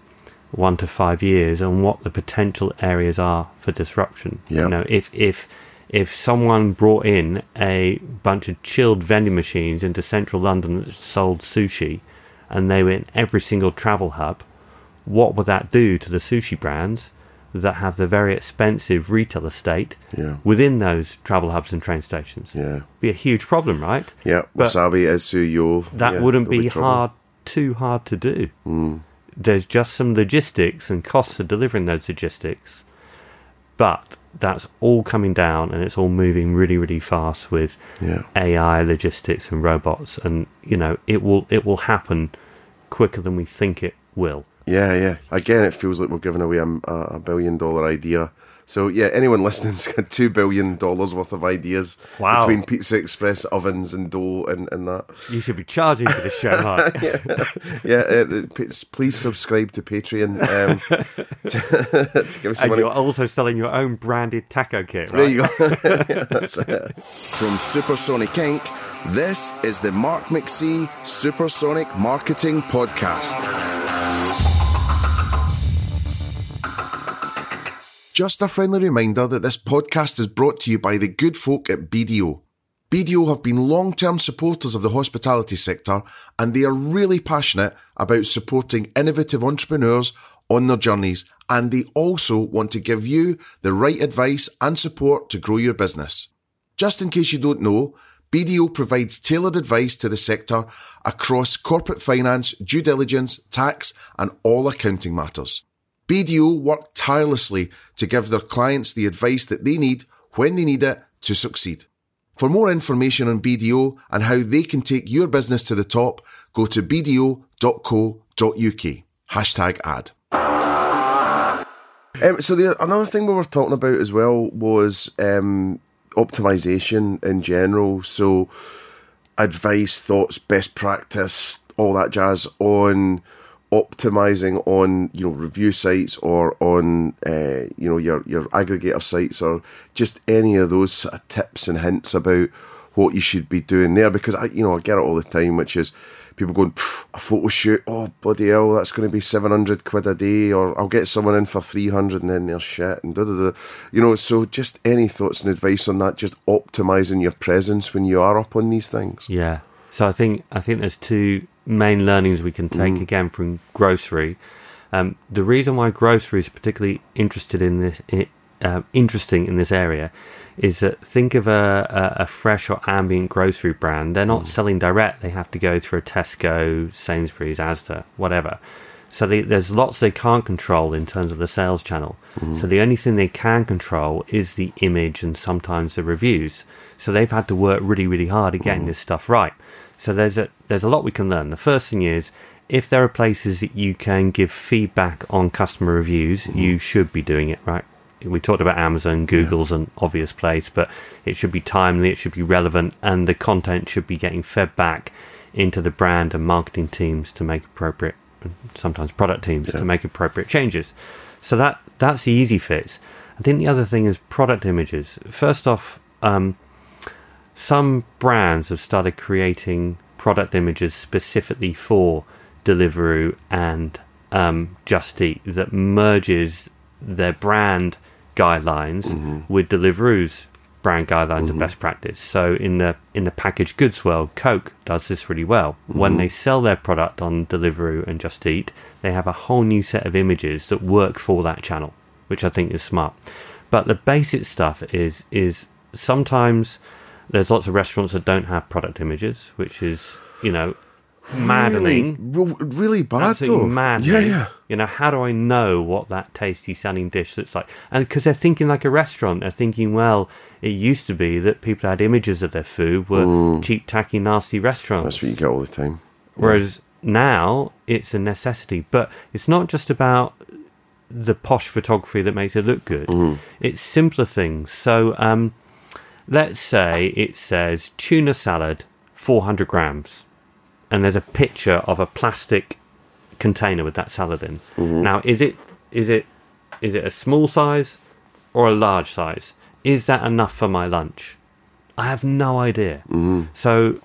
one to five years and what the potential areas are for disruption. Yeah. You know, if if if someone brought in a bunch of chilled vending machines into central London that sold sushi and they were in every single travel hub, what would that do to the sushi brands that have the very expensive retail estate Yeah. within those travel hubs and train stations? Yeah. Be a huge problem, right? Yeah, But- wasabi suyo. that yeah, wouldn't be hard too hard to do mm. There's just some logistics and costs of delivering those logistics but that's all coming down and it's all moving really really fast with Yeah. ai logistics and robots and you know it will it will happen quicker than we think it will Yeah, yeah. Again, it feels like we're giving away a, a billion dollar idea. So yeah, anyone listening's got two billion dollars worth of ideas Wow. between Pizza Express ovens and dough and, and that. you should be charging for this show Mark. Yeah, uh, please subscribe to Patreon um, to, to give us some and money. you're also selling your own branded taco kit Right? There right you go. That's it. From Supersonic Inc., this is the Mark McC Supersonic Marketing Podcast. Just a friendly reminder that this podcast is brought to you by the good folk at BDO. BDO have been long term supporters of the hospitality sector and they are really passionate about supporting innovative entrepreneurs on their journeys and they also want to give you the right advice and support to grow your business. Just in case you don't know, BDO provides tailored advice to the sector across corporate finance, due diligence, tax, and all accounting matters. BDO work tirelessly to give their clients the advice that they need when they need it to succeed. For more information on BDO and how they can take your business to the top, go to bdo.co.uk. Hashtag ad. Um, so the, another thing we were talking about as well was um, optimization in general. So advice, thoughts, best practice, all that jazz on optimizing on you know review sites or on uh, you know your your aggregator sites or just any of those sort of tips and hints about what you should be doing there. Because I you know I get it all the time which is people going a photo shoot? Oh bloody hell that's going to be 700 quid a day or I'll get someone in for 300 and then they're shit and da da da. You know so just any thoughts and advice on that just optimizing your presence when you are up on these things. Yeah. So I think I think there's two main learnings we can take again from grocery. Um, the reason why grocery is particularly interested in this, i- uh, interesting in this area, is that think of a, a, a fresh or ambient grocery brand. They're not selling direct. They have to go through a Tesco, Sainsbury's, Asda, whatever. So they, there's lots they can't control in terms of the sales channel. Mm-hmm. So the only thing they can control is the image and sometimes the reviews. So they've had to work really, really hard at getting mm-hmm. this stuff right. So there's a there's a lot we can learn. The first thing is if there are places that you can give feedback on customer reviews, mm-hmm. you should be doing it right. We talked about Amazon, Google's an obvious place, but it should be timely, it should be relevant, and the content should be getting fed back into the brand and marketing teams to make appropriate, sometimes product teams to make appropriate changes. So that that's the easy fix. I think the other thing is product images. First off, um, some brands have started creating product images specifically for Deliveroo and um, Just Eat that merges their brand guidelines with Deliveroo's brand guidelines and mm-hmm. best practice. So in the in the packaged goods world, Coke does this really well. When mm-hmm. they sell their product on Deliveroo and Just Eat, they have a whole new set of images that work for that channel, which I think is smart. But the basic stuff is is sometimes there's lots of restaurants that don't have product images, which is you know maddening. Really, really bad Absolutely though. maddening. Yeah, yeah. You know, how do I know what that tasty sounding dish looks like? And because they're thinking like a restaurant, they're thinking, well, it used to be that people had images of their food were cheap, tacky, nasty restaurants. That's what you get all the time. Whereas now it's a necessity. But it's not just about the posh photography that makes it look good. It's simpler things. So um, let's say it says tuna salad, 400 grams, and there's a picture of a plastic container with that salad in. Mm-hmm. Now, is it is it is it a small size or a large size? Is that enough for my lunch? I have no idea. Mm-hmm. So,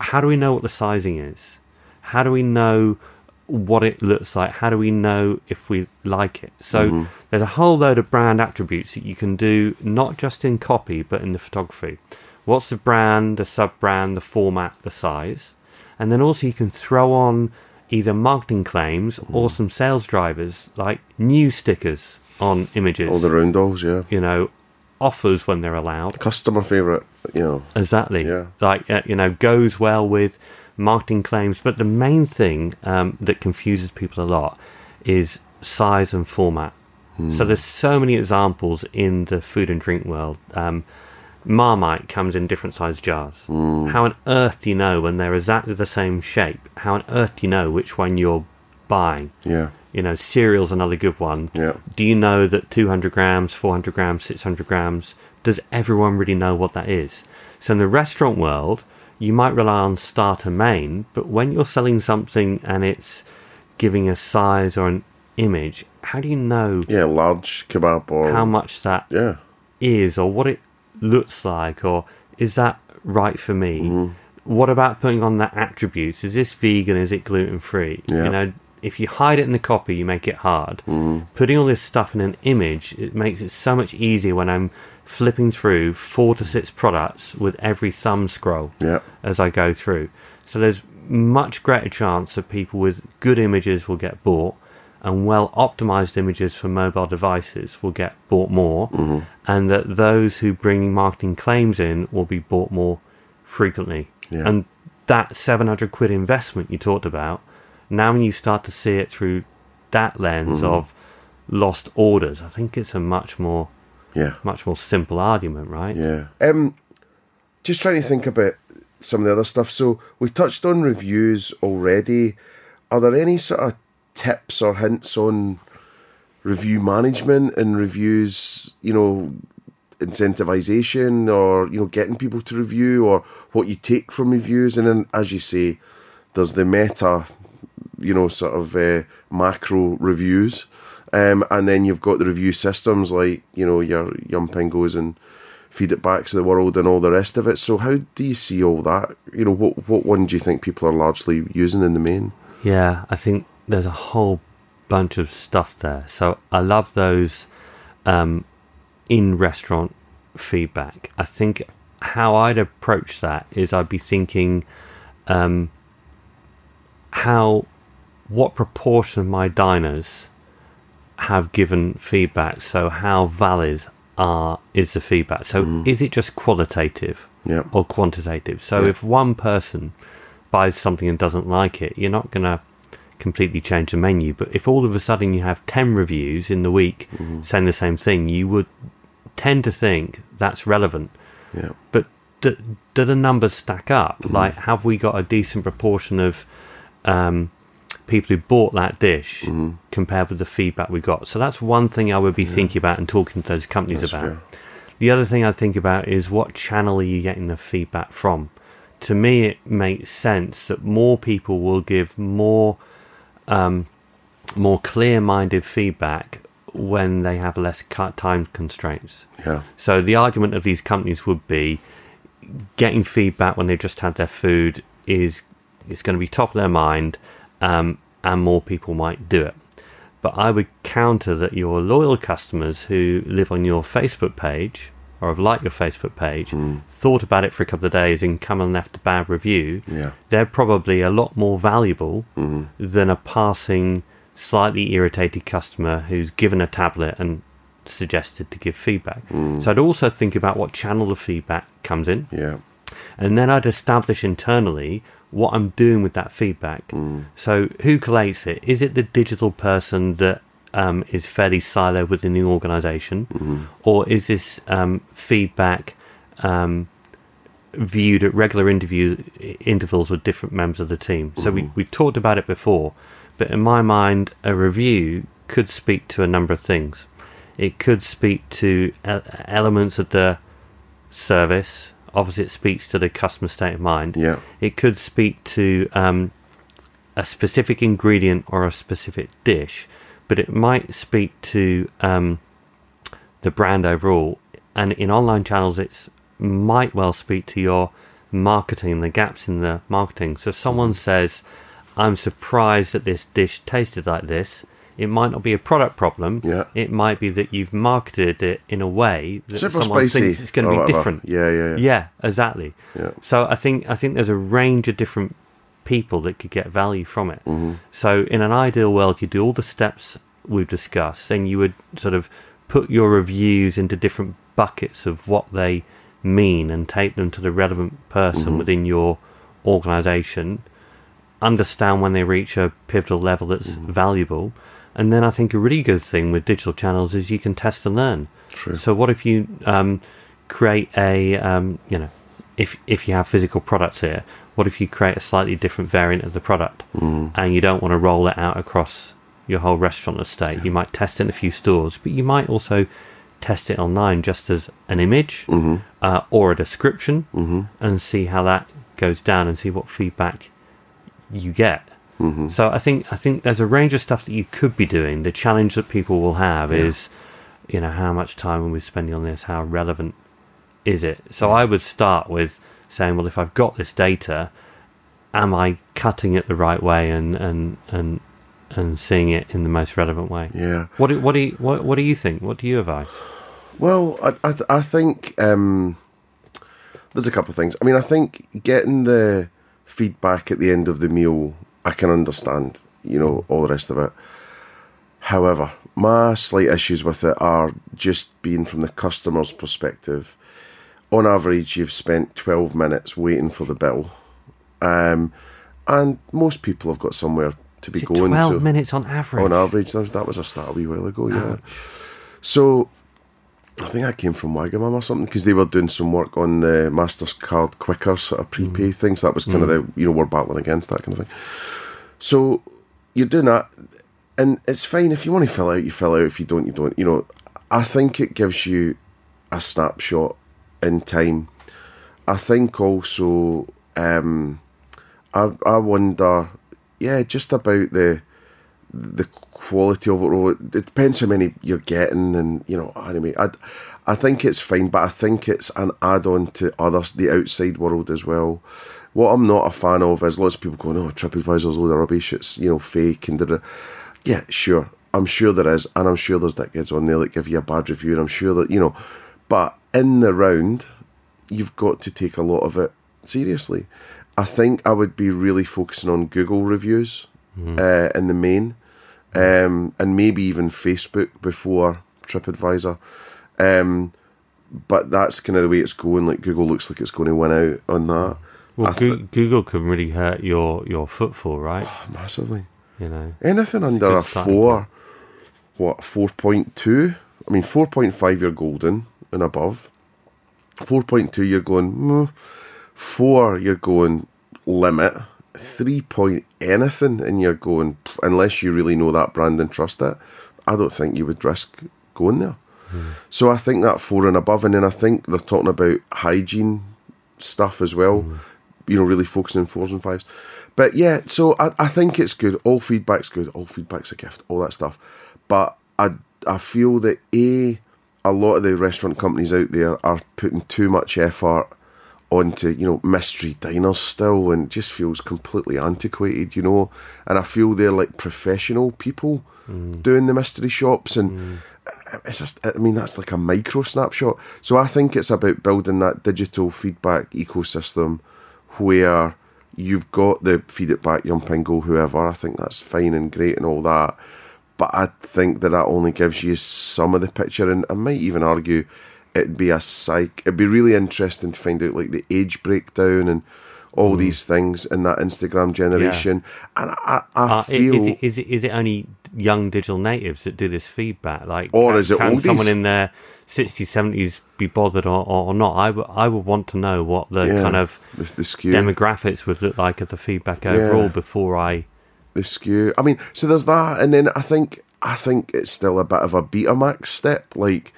how do we know what the sizing is? How do we know what it looks like? How do we know if we like it? So, mm-hmm. there's a whole load of brand attributes that you can do, not just in copy, but in the photography. What's the brand, the sub brand, the format, the size? And then also, you can throw on either marketing claims or some sales drivers like new stickers on images. All the roundels, yeah. you know, offers when they're allowed. Customer favourite, you know. Exactly. Yeah. Like, uh, you know, goes well with marketing claims. But the main thing um, that confuses people a lot is size and format. So there's so many examples in the food and drink world. Um, Marmite comes in different size jars. Mm. How on earth do you know when they're exactly the same shape? How on earth do you know which one you're buying? Yeah. You know, cereal's another good one. Yeah. Do you know that 200 grams, 400 grams, 600 grams, does everyone really know what that is? So in the restaurant world, you might rely on starter main, but when you're selling something and it's giving a size or an image, how do you know Yeah, large kebab or. how much that Yeah. is or what it looks like or is that right for me? Mm-hmm. What about putting on the attributes? Is this vegan? Is it gluten free Yeah. you know if you hide it in the copy you make it hard. Mm-hmm. Putting all this stuff in an image it makes it so much easier when i'm flipping through four to six products with every thumb scroll as i go through. So there's much greater chance that people with good images will get bought and well optimized images for mobile devices will get bought more, and that those who bring marketing claims in will be bought more frequently. Yeah. And that 700 quid investment you talked about, now when you start to see it through that lens of lost orders, I think it's a much more Yeah. much more simple argument, right? Yeah. Um, just trying to think about some of the other stuff. So we touched on reviews already. Are there any sort of tips or hints on review management and reviews? You know, incentivization or you know getting people to review or what you take from reviews, and then as you say, there's the meta, you know, sort of uh, macro reviews. Um, and then you've got the review systems like you know your Yumpingos and Feed It Backs of the world and all the rest of it. So how do you see all that? You know, what what one do you think people are largely using in the main? Yeah, I think there's a whole bunch of stuff there. So I love those um, in restaurant feedback. I think how I'd approach that is I'd be thinking um, how what proportion of my diners have given feedback. So how valid are is the feedback? So is it just qualitative? Yeah. or quantitative. So if one person buys something and doesn't like it, you're not going to completely change the menu. But if all of a sudden you have 10 reviews in the week mm-hmm. saying the same thing, you would tend to think that's relevant. Yeah. But do, do the numbers stack up? Mm-hmm. Like, have we got a decent proportion of um, people who bought that dish mm-hmm. compared with the feedback we got? So that's one thing I would be thinking about and talking to those companies That's about. fair. The other thing I think about is what channel are you getting the feedback from? To me, it makes sense that more people will give more, um, more clear-minded feedback when they have less time constraints. Yeah. So the argument of these companies would be getting feedback when they've just had their food is is going to be top of their mind, um, and more people might do it. But I would counter that your loyal customers who live on your Facebook page or have liked your Facebook page, hmm. thought about it for a couple of days and come and left a bad review, Yeah. they're probably a lot more valuable mm-hmm. than a passing, slightly irritated customer who's given a tablet and suggested to give feedback. Mm. So I'd also think about what channel the feedback comes in. Yeah. And then I'd establish internally what I'm doing with that feedback. Mm. So, who collates it? Is it the digital person that um, is fairly siloed within the organization? Or is this um, feedback um, viewed at regular interview intervals with different members of the team. So we, we talked about it before, but in my mind, a review could speak to a number of things. It could speak to e- elements of the service. Obviously, it speaks to the customer state of mind. Yeah. It could speak to um, a specific ingredient or a specific dish, but it might speak to um, the brand overall. And in online channels, it might well speak to your marketing, the gaps in the marketing. So if someone says, I'm surprised that this dish tasted like this, it might not be a product problem. Yeah. It might be that you've marketed it in a way that Super someone thinks it's going to be whatever. different. Yeah, yeah, yeah. Yeah, exactly. Yeah. So I think I think there's a range of different people that could get value from it. Mm-hmm. So in an ideal world, you do all the steps we've discussed, and you would sort of put your reviews into different buckets of what they mean and take them to the relevant person Mm-hmm. within your organization. Understand when they reach a pivotal level that's Mm-hmm. valuable. And then I think a really good thing with digital channels is you can test and learn. True. So what if you um, create a um, you know if if you have physical products here, what if you create a slightly different variant of the product mm. and you don't want to roll it out across your whole restaurant estate? You might test it in a few stores, but you might also test it online just as an image mm-hmm. uh, or a description mm-hmm. and see how that goes down and see what feedback you get. Mm-hmm. So I think I think there's a range of stuff that you could be doing. The challenge that people will have is, you know, how much time are we spending on this? How relevant is it? So I would start with saying, well, if I've got this data, am I cutting it the right way and and and and seeing it in the most relevant way? Yeah. What do, what do you what, what do you think? What do you advise? Well, I, I, I think um, there's a couple of things. I mean, I think getting the feedback at the end of the meal, I can understand, you know, all the rest of it. However, my slight issues with it are just being from the customer's perspective. On average, you've spent 12 minutes waiting for the bill. Um, and most people have got somewhere to be going Twelve to minutes on average. on average. That was, a stat a wee while ago, yeah. So I think I came from Wagamama or something because they were doing some work on the Mastercard quicker sort of prepay things. That was kind of the you know we're battling against that kind of thing. So you're doing that, and it's fine if you want to fill out, you fill out. If you don't, you don't. You know, I think it gives you a snapshot in time. I think also, um, I I wonder, yeah, just about the the quality of it. It depends how many you're getting, and you know, anyway, I I think it's fine, but I think it's an add-on to others, the outside world as well. What I'm not a fan of is lots of people going, "Oh, TripAdvisor's a load of rubbish. It's you know fake." And da-da." yeah, sure, I'm sure there is, and I'm sure there's dickheads on there that give you a bad review, and I'm sure that you know, but in the round, you've got to take a lot of it seriously. I think I would be really focusing on Google reviews uh, in the main, um, and maybe even Facebook before TripAdvisor. Um, but that's kind of the way it's going. Like Google looks like it's going to win out on that. Well, th- Google can really hurt your your footfall, right? massively. You know. Anything under a four, what four point two? I mean, four point five you're golden and above. Four point two you're going. Mm. Four you're going limit. Three point anything and you're going unless you really know that brand and trust it. I don't think you would risk going there. So I think that four and above, and then I think they're talking about hygiene stuff as well. You know, really focusing on fours and fives. But yeah, so I, I think it's good. All feedback's good. All feedback's a gift. All that stuff. But I I feel that a a lot of the restaurant companies out there are putting too much effort onto you know mystery diners still, and just feels completely antiquated. You know, and I feel they're like professional people mm. doing the mystery shops and mm. it's just I mean that's like a micro snapshot. So I think it's about building that digital feedback ecosystem where you've got the feed it back, Yumpingo, whoever. I think that's fine and great and all that. But I think that that only gives you some of the picture, and I might even argue it'd be a psych. It'd be really interesting to find out like the age breakdown and all these things in that Instagram generation. And I, I Uh, feel is, it, is it is it only young digital natives that do this feedback. Like, Or can, is it can someone in their 60s, 70s be bothered or, or, or not? I, w- I would want to know what the Yeah, kind of the, the demographics would look like of the feedback overall Yeah. before I. skew. I mean, so there's that, and then I think I think it's still a bit of a Betamax step, like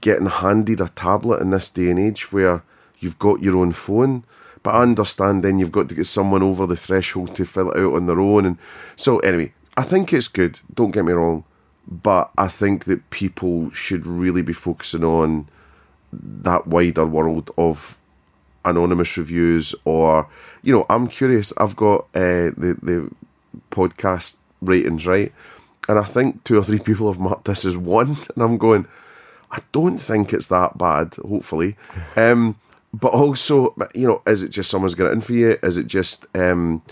getting handed a tablet in this day and age where you've got your own phone. But I understand then you've got to get someone over the threshold to fill it out on their own, and so anyway, I think it's good. Don't get me wrong, but I think that people should really be focusing on that wider world of anonymous reviews or you know i'm curious i've got uh, the the podcast ratings right and i think two or three people have marked this as one and i'm going i don't think it's that bad hopefully um but also you know is it just someone's got it in for you is it just um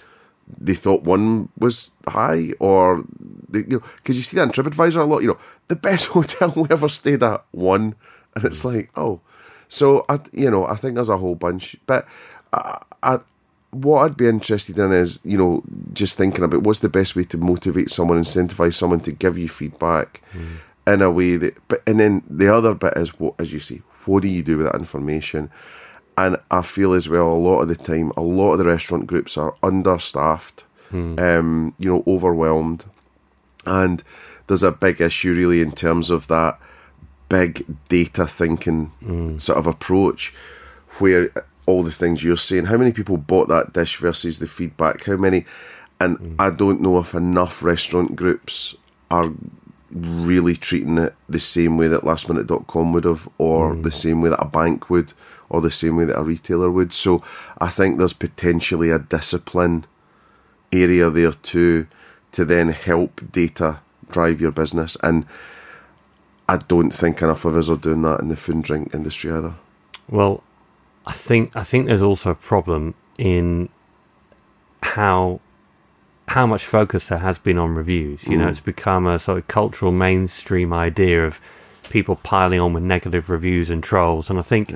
they thought one was high, or they, you know, because you see that in TripAdvisor a lot. You know, the best hotel we ever stayed at one, and it's like, oh, so I, you know, I think there's a whole bunch. But I, I, what I'd be interested in is, you know, just thinking about what's the best way to motivate someone, incentivize someone to give you feedback mm. in a way that. But and then the other bit is what, as you say, what do you do with that information? And I feel as well a lot of the time, a lot of the restaurant groups are understaffed, hmm. um, you know, overwhelmed. And there's a big issue really in terms of that big data thinking hmm. sort of approach where all the things you're saying, how many people bought that dish versus the feedback, how many, and mm. I don't know if enough restaurant groups are really treating it the same way that lastminute.com would have, or mm. the same way that a bank would, or the same way that a retailer would. So I think there's potentially a discipline area there too to then help data drive your business. And I don't think enough of us are doing that in the food and drink industry either. Well, I think I think there's also a problem in how how much focus there has been on reviews. You know, it's become a sort of cultural mainstream idea of people piling on with negative reviews and trolls, and I think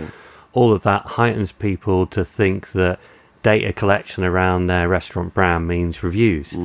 all of that heightens people to think that data collection around their restaurant brand means reviews.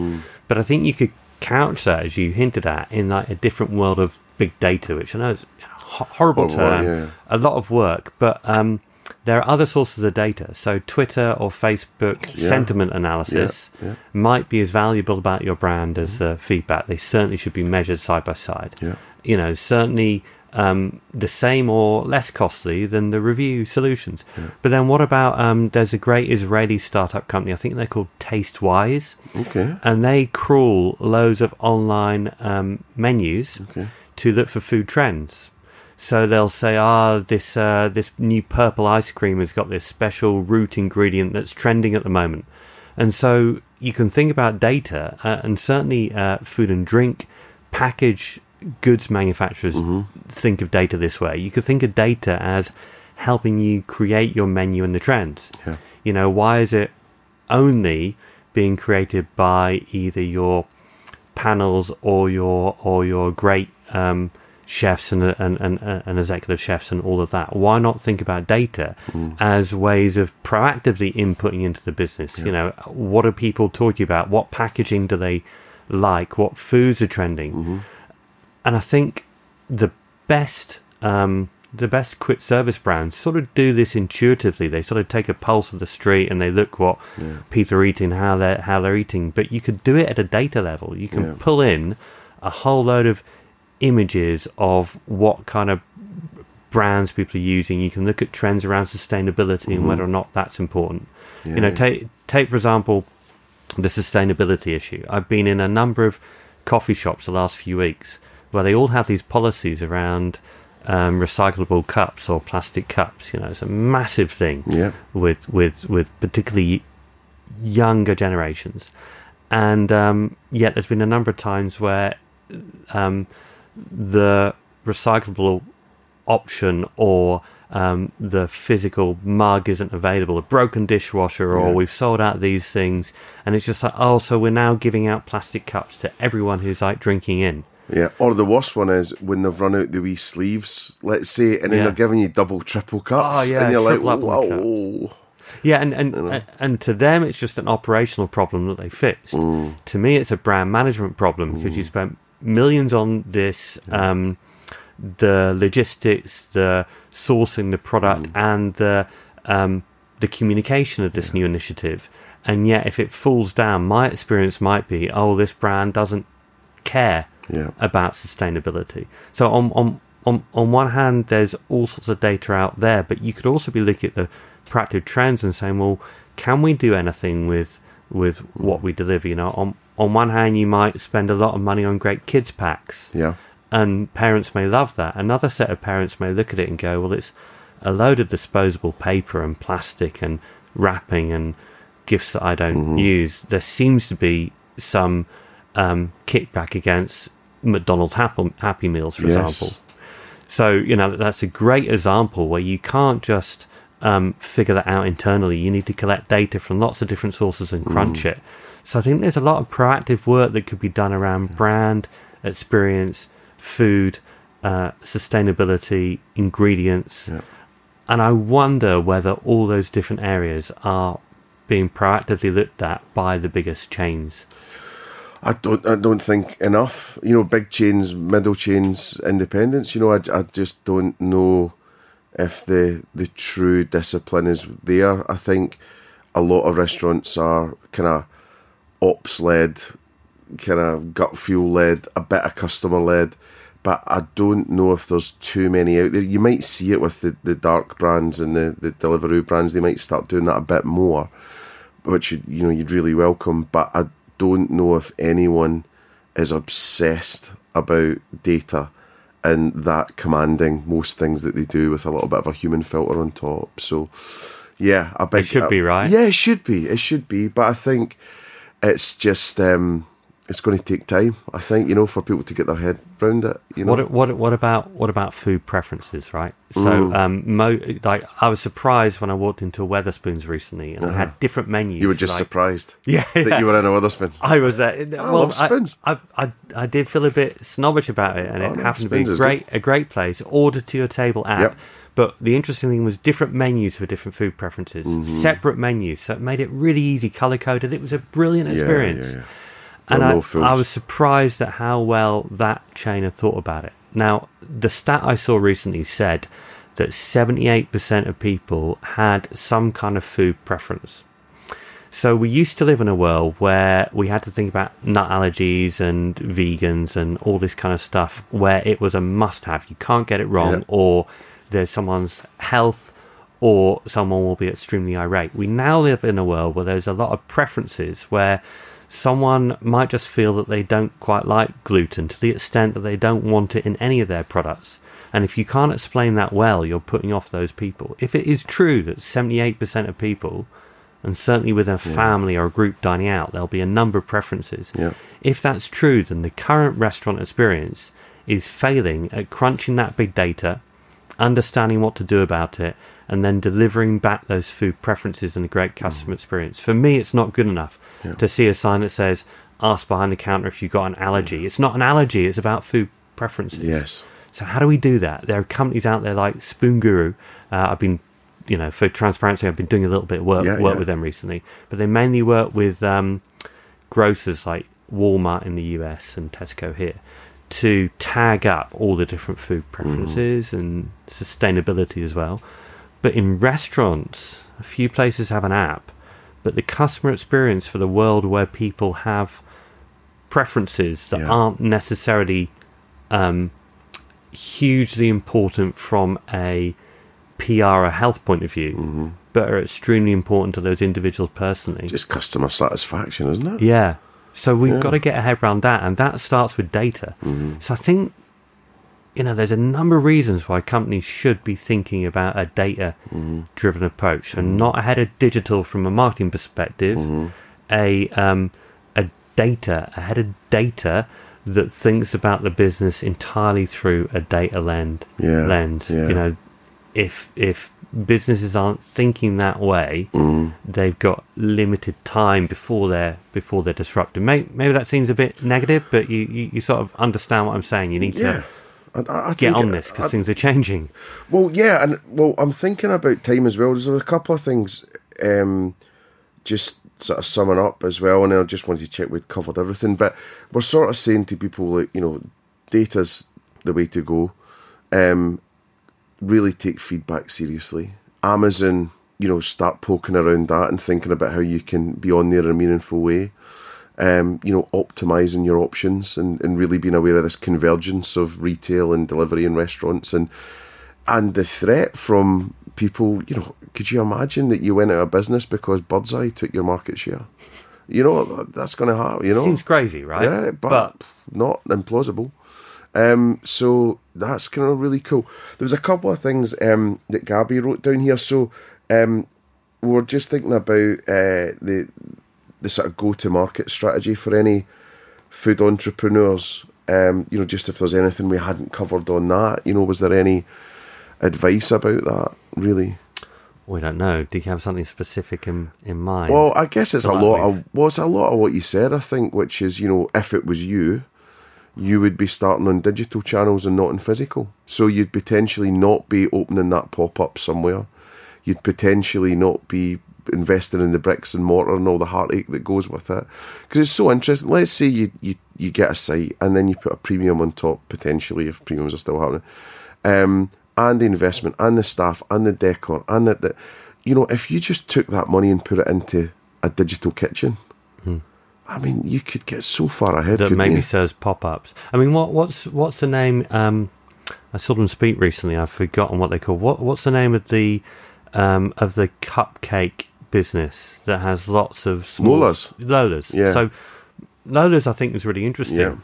But I think you could couch that, as you hinted at, in like a different world of big data, which I know is a horrible Horrible, term, yeah. a lot of work, but um, there are other sources of data. So Twitter or Facebook Yeah. sentiment analysis Yeah, yeah. might be as valuable about your brand as uh, feedback. They certainly should be measured side by side. You know, certainly um, the same or less costly than the review solutions. But then what about um, there's a great Israeli startup company, I think they're called Tastewise Okay. and they crawl loads of online um, menus Okay. to look for food trends. So they'll say, "Ah, this uh, this new purple ice cream has got this special root ingredient that's trending at the moment," and so you can think about data, uh, and certainly uh, food and drink, package goods manufacturers think of data this way. You could think of data as helping you create your menu and the trends. Yeah. You know, why is it only being created by either your panels or your or your great um, chefs and, and and and executive chefs and all of that. Why not think about data as ways of proactively inputting into the business? You know, what are people talking about? What packaging do they like? What foods are trending? And I think the best um, the best quick service brands sort of do this intuitively. They sort of take a pulse of the street and they look what people are eating, how they're how they're eating. But you could do it at a data level. You can Yeah. pull in a whole load of images of what kind of brands people are using. You can look at trends around sustainability and whether or not that's important. You know, take take for example the sustainability issue. I've been in a number of coffee shops the last few weeks where they all have these policies around um, recyclable cups or plastic cups. You know, it's a massive thing Yeah. with with with particularly younger generations, and um, yet there's been a number of times where um, the recyclable option or um, the physical mug isn't available, a broken dishwasher, or Yeah. we've sold out these things, and it's just like, oh, so we're now giving out plastic cups to everyone who's like drinking in. Yeah, or the worst one is when they've run out the wee sleeves, let's say, and then Yeah. they're giving you double, triple cups. Oh, yeah, and you're like, triple up on whoa. Yeah, and and, and and to them, it's just an operational problem that they fixed. To me, it's a brand management problem because you spent millions on this, um, the logistics, the sourcing the product, and the um, the communication of this new initiative. And yet, if it falls down, my experience might be, oh, this brand doesn't care Yeah. about sustainability. So on on on on one hand, there's all sorts of data out there, but you could also be looking at the proactive trends and saying, well, can we do anything with with what we deliver? You know, on on one hand, you might spend a lot of money on great kids packs, Yeah. and parents may love that. Another set of parents may look at it and go, well, it's a load of disposable paper and plastic and wrapping and gifts that I don't use. There seems to be some um, kickback against McDonald's Happy, Meals, for Yes. example. So, you know, that's a great example where you can't just um, figure that out internally. You need to collect data from lots of different sources and crunch it. So I think there's a lot of proactive work that could be done around brand, experience, food, uh, sustainability, ingredients. Yeah. And I wonder whether all those different areas are being proactively looked at by the biggest chains. I don't. I don't think enough. You know, big chains, middle chains, independents. You know, I, I just don't know if the the true discipline is there. I think a lot of restaurants are kind of ops led, kind of gut fuel led, a bit of customer led. But I don't know if there's too many out there. You might see it with the, the dark brands and the, the Deliveroo brands. They might start doing that a bit more which you, you know you'd really welcome. But I don't know if anyone is obsessed about data and that commanding most things that they do with a little bit of a human filter on top. So yeah, a big, should be, right? Yeah, it should be. It should be. But I think it's just um, it's going to take time. I think you know for people to get their head around it. You know, What what what about what about food preferences, right? Mm. So, um, mo- like I was surprised when I walked into Wetherspoons recently and I had different menus. Uh-huh. you were just like, surprised Yeah, that you were in a Wetherspoons. I was there. well, love Spoons. I, I, I, I did feel a bit snobbish about it, and Oh, it no, happened to be great, a great place. Order to your table app. Yep. But the interesting thing was different menus for different food preferences, Mm-hmm. separate menus, so it made it really easy, color coded. It was a brilliant experience. yeah, yeah. And I. I was surprised at how well that chain had thought about it. Now, the stat I saw recently said that 78% of people had some kind of food preference. So we used to live in a world where we had to think about nut allergies and vegans and all this kind of stuff where it was a must have. You can't get it wrong Yeah. or there's someone's health or someone will be extremely irate. We now live in a world where there's a lot of preferences where someone might just feel that they don't quite like gluten to the extent that they don't want it in any of their products. And if you can't explain that well, you're putting off those people. If it is true that 78% of people, and certainly with a family or a group dining out, there'll be a number of preferences. Yeah. If that's true, then the current restaurant experience is failing at crunching that big data, understanding what to do about it, and then delivering back those food preferences and a great customer experience. For me, it's not good enough to see a sign that says, ask behind the counter if you've got an allergy. It's not an allergy, it's about food preferences. Yes. So how do we do that? There are companies out there like Spoon Guru. Uh, I've been, you know, for transparency, I've been doing a little bit of work Yeah, work yeah. with them recently, but they mainly work with um, grocers like Walmart in the US and Tesco here to tag up all the different food preferences and sustainability as well. But in restaurants, a few places have an app, but the customer experience for the world where people have preferences that Yeah. aren't necessarily um, hugely important from a PR or health point of view, but are extremely important to those individuals personally. Just customer satisfaction, isn't it? Yeah. So we've Yeah. got to get a head around that, and that starts with data. Mm-hmm. So I think, you know, there's a number of reasons why companies should be thinking about a data mm-hmm. driven approach and mm-hmm. not ahead of digital from a marketing perspective, a, um, a data, ahead of data that thinks about the business entirely through a data lens. Yeah, lens. yeah. You know, if if businesses aren't thinking that way, Mm. they've got limited time before they're before they're disrupted. Maybe, maybe that seems a bit negative, but you, you, you sort of understand what I'm saying. You need Yeah. to I, I, get on this because things are changing. Well, yeah, and well, I'm thinking about time as well. There's a couple of things. Um, just sort of summing up as well, and I just wanted to check we'd covered everything. But we're sort of saying to people like, you know, data's the way to go. Um, really take feedback seriously. Amazon, you know, start poking around that and thinking about how you can be on there in a meaningful way. Um, you know, optimizing your options and, and really being aware of this convergence of retail and delivery and restaurants and and the threat from people, you know, could you imagine that you went out of business because Birds Eye took your market share? You know, that's going to happen, you know? Seems crazy, right? Yeah, but, not implausible. Um, so that's kind of really cool. There was a couple of things um, that Gabby wrote down here. So um, we are just thinking about uh, the the sort of go to market strategy for any food entrepreneurs. Um, you know, just if there's anything we hadn't covered on that. You know, was there any advice about that? Really? We don't know. Do you have something specific in, in mind? Well, I guess it's a lot of well, it's a lot of what you said. I think, which is you know, if it was you, you would be starting on digital channels and not in physical. So you'd potentially not be opening that pop up somewhere. You'd potentially not be investing in the bricks and mortar and all the heartache that goes with it. Because it's so interesting. Let's say you, you you get a site and then you put a premium on top potentially if premiums are still happening. Um, and the investment and the staff and the decor and the, the you know if you just took that money and put it into a digital kitchen I mean you could get so far ahead that maybe you? serves pop ups. I mean, what what's what's the name? Um, I saw them speak recently. I've forgotten what they call. What what's the name of the um, of the cupcake business that has lots of small Lola's. Lola's. Yeah. So Lola's, I think, is really interesting. Yeah.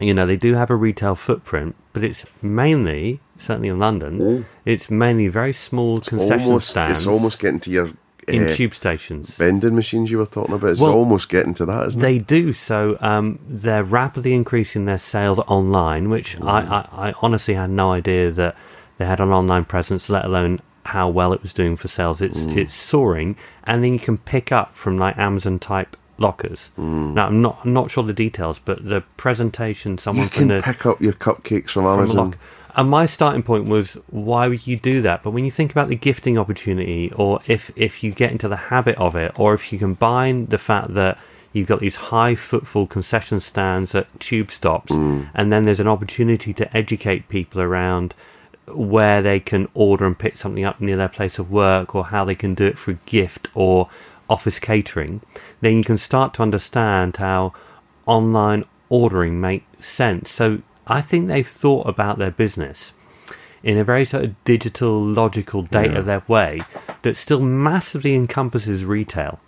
You know, they do have a retail footprint, but it's mainly, certainly in London, it's mainly very small concession Mm. almost stands it's almost getting to your in uh, tube stations. vending machines you were talking about it's Well, almost getting to that isn't it They do so. Um, they're rapidly increasing their sales online, which I, I, I honestly had no idea that they had an online presence, let alone how well it was doing for sales. It's it's soaring, and then you can pick up from like Amazon type lockers. Now I'm not I'm not sure the details, but the presentation someone you can the pick up your cupcakes from from Amazon. And my starting point was, why would you do that? But when you think about the gifting opportunity, or if if you get into the habit of it, or if you combine the fact that you've got these high footfall concession stands at tube stops, mm. and then there's an opportunity to educate people around where they can order and pick something up near their place of work, or how they can do it for a gift or office catering, then you can start to understand how online ordering makes sense. So I think they've thought about their business in a very sort of digital, logical, data led way that still massively encompasses retail.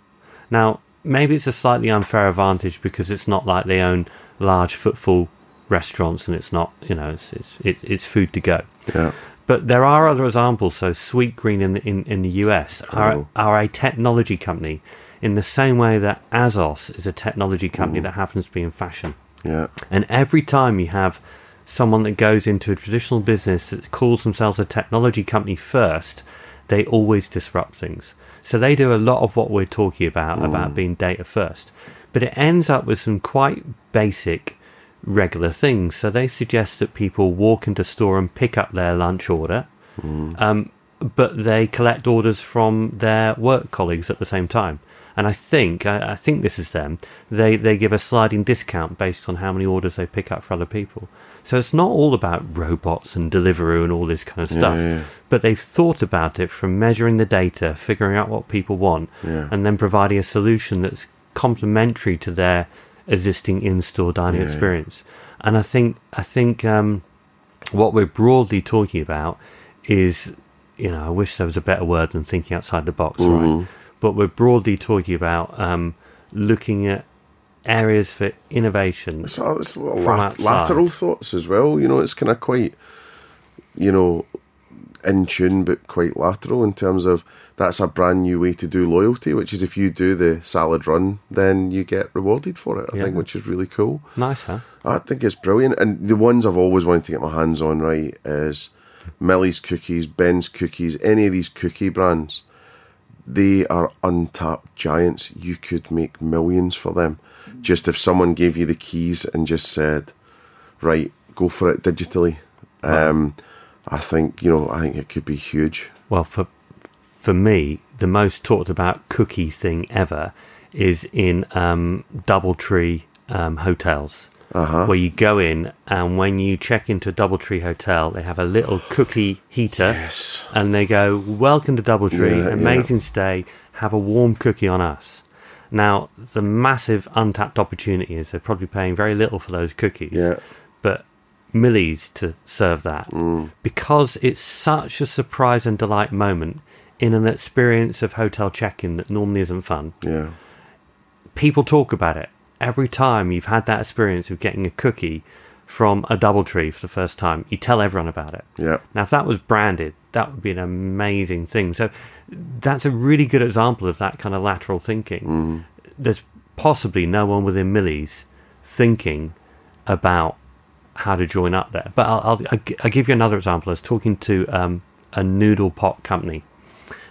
Now, maybe it's a slightly unfair advantage because it's not like they own large footfall restaurants and it's not, you know, it's it's it's, it's food to go. yeah But there are other examples. So Sweetgreen in the, in, in the US are, Oh. are a technology company in the same way that ASOS is a technology company mm. that happens to be in fashion. Yeah And every time you have someone that goes into a traditional business that calls themselves a technology company first, they always disrupt things. So they do a lot of what we're talking about, about being data first. But it ends up with some quite basic regular things. So they suggest that people walk into store and pick up their lunch order, um, but they collect orders from their work colleagues at the same time. And I think I, I think this is them. They they give a sliding discount based on how many orders they pick up for other people. So it's not all about robots and Deliveroo and all this kind of stuff. yeah. But they've thought about it from measuring the data, figuring out what people want, Yeah. and then providing a solution that's complementary to their existing in-store dining Yeah. experience. And I think I think um, what we're broadly talking about is, you know, I wish there was a better word than thinking outside the box, Mm-hmm. right? But we're broadly talking about um, looking at areas for innovation. It's, a, it's a lat- lateral thoughts as well. You know, it's kind of quite, you know, in tune, but quite lateral in terms of that's a brand new way to do loyalty, which is if you do the salad run, then you get rewarded for it, I Yeah. think, which is really cool. Nice, huh? I think it's brilliant. And the ones I've always wanted to get my hands on, right, is Millie's Cookies, Ben's Cookies, any of these cookie brands. They are untapped giants. You could make millions for them. Just if someone gave you the keys and just said, right, go for it digitally. Um, I think, you know, I think it could be huge. Well, for for me, the most talked about cookie thing ever is in um, DoubleTree um, hotels, Uh-huh. where you go in and when you check into a DoubleTree hotel, they have a little cookie heater, Yes. and they go, "Welcome to DoubleTree, Yeah, amazing stay. Have a warm cookie on us." Now, the massive untapped opportunity is they're probably paying very little for those cookies, Yeah. but Millie's to serve that Mm. because it's such a surprise and delight moment in an experience of hotel check-in that normally isn't fun Yeah. people talk about it every time you've had that experience of getting a cookie from a DoubleTree for the first time you tell everyone about it. Yeah. now if that was branded that would be an amazing thing. So that's a really good example of that kind of lateral thinking. There's possibly no one within Millie's thinking about how to join up there. But i'll, I'll, I'll I'll give you another example. I was talking to um, a noodle pot company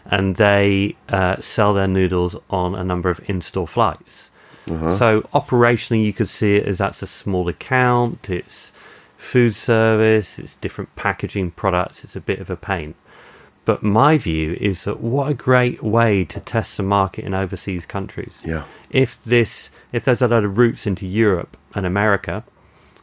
and they uh, sell their noodles on a number of in-store flights. Uh-huh. So operationally, you could see it as that's a small account. It's food service. It's different packaging products. It's a bit of a pain. But my view is that what a great way to test the market in overseas countries. Yeah. If this, if there's a lot of routes into Europe and America,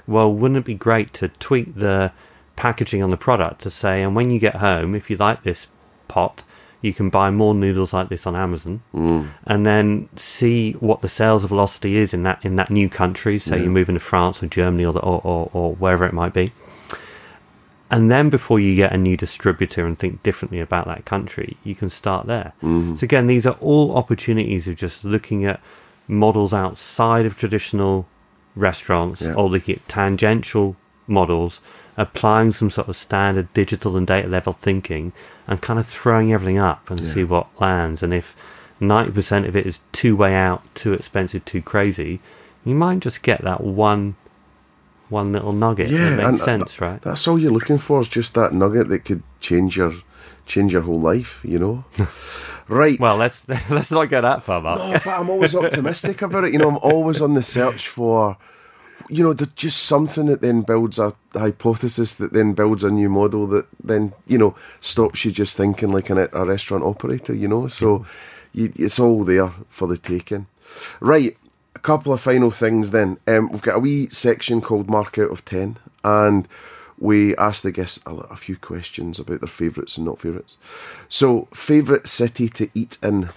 well, wouldn't it be great to tweak the packaging on the product to say, and when you get home, if you like this pot, you can buy more noodles like this on Amazon, mm. and then see what the sales velocity is in that in that new country. Say you move into France or Germany or, the, or, or or wherever it might be, and then before you get a new distributor and think differently about that country, you can start there. Mm. So again, these are all opportunities of just looking at models outside of traditional restaurants Yeah. or looking at tangential models, applying some sort of standard digital and data level thinking, and kind of throwing everything up and see what lands. And if ninety percent of it is too way out, too expensive, too crazy, you might just get that one one little nugget Yeah, uh, that and makes sense, right? That's all you're looking for is just that nugget that could change your change your whole life. You know. right. Well, let's let's not go that far, Mark. Oh, but I'm always optimistic about it. You know, I'm always on the search for, you know, there's just something that then builds a hypothesis that then builds a new model that then, you know, stops you just thinking like an, a restaurant operator, you know? So you, it's all there for the taking. Right. A couple of final things then. Um, we've got a wee section called Mark Out of 10, and we asked the guests a, a few questions about their favourites and not favourites. So, favourite city to eat in?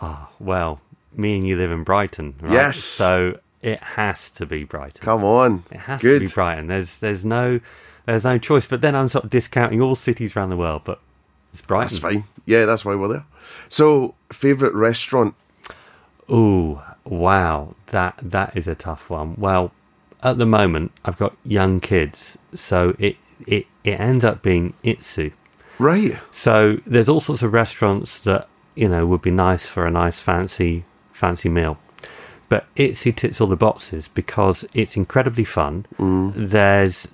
Ah, well, me and you live in Brighton, right? Yes. So it has to be Brighton. Come on. It has Good. to be Brighton. There's there's no there's no choice. But then I'm sort of discounting all cities around the world, but it's Brighton. That's fine. Yeah, that's why we're there. So, favourite restaurant? Oh wow. That that is a tough one. Well, at the moment I've got young kids, so it it, it ends up being Itsu. Right. So there's all sorts of restaurants that you know would be nice for a nice fancy fancy meal, but Itsu ticks all the boxes because it's incredibly fun. Mm. There's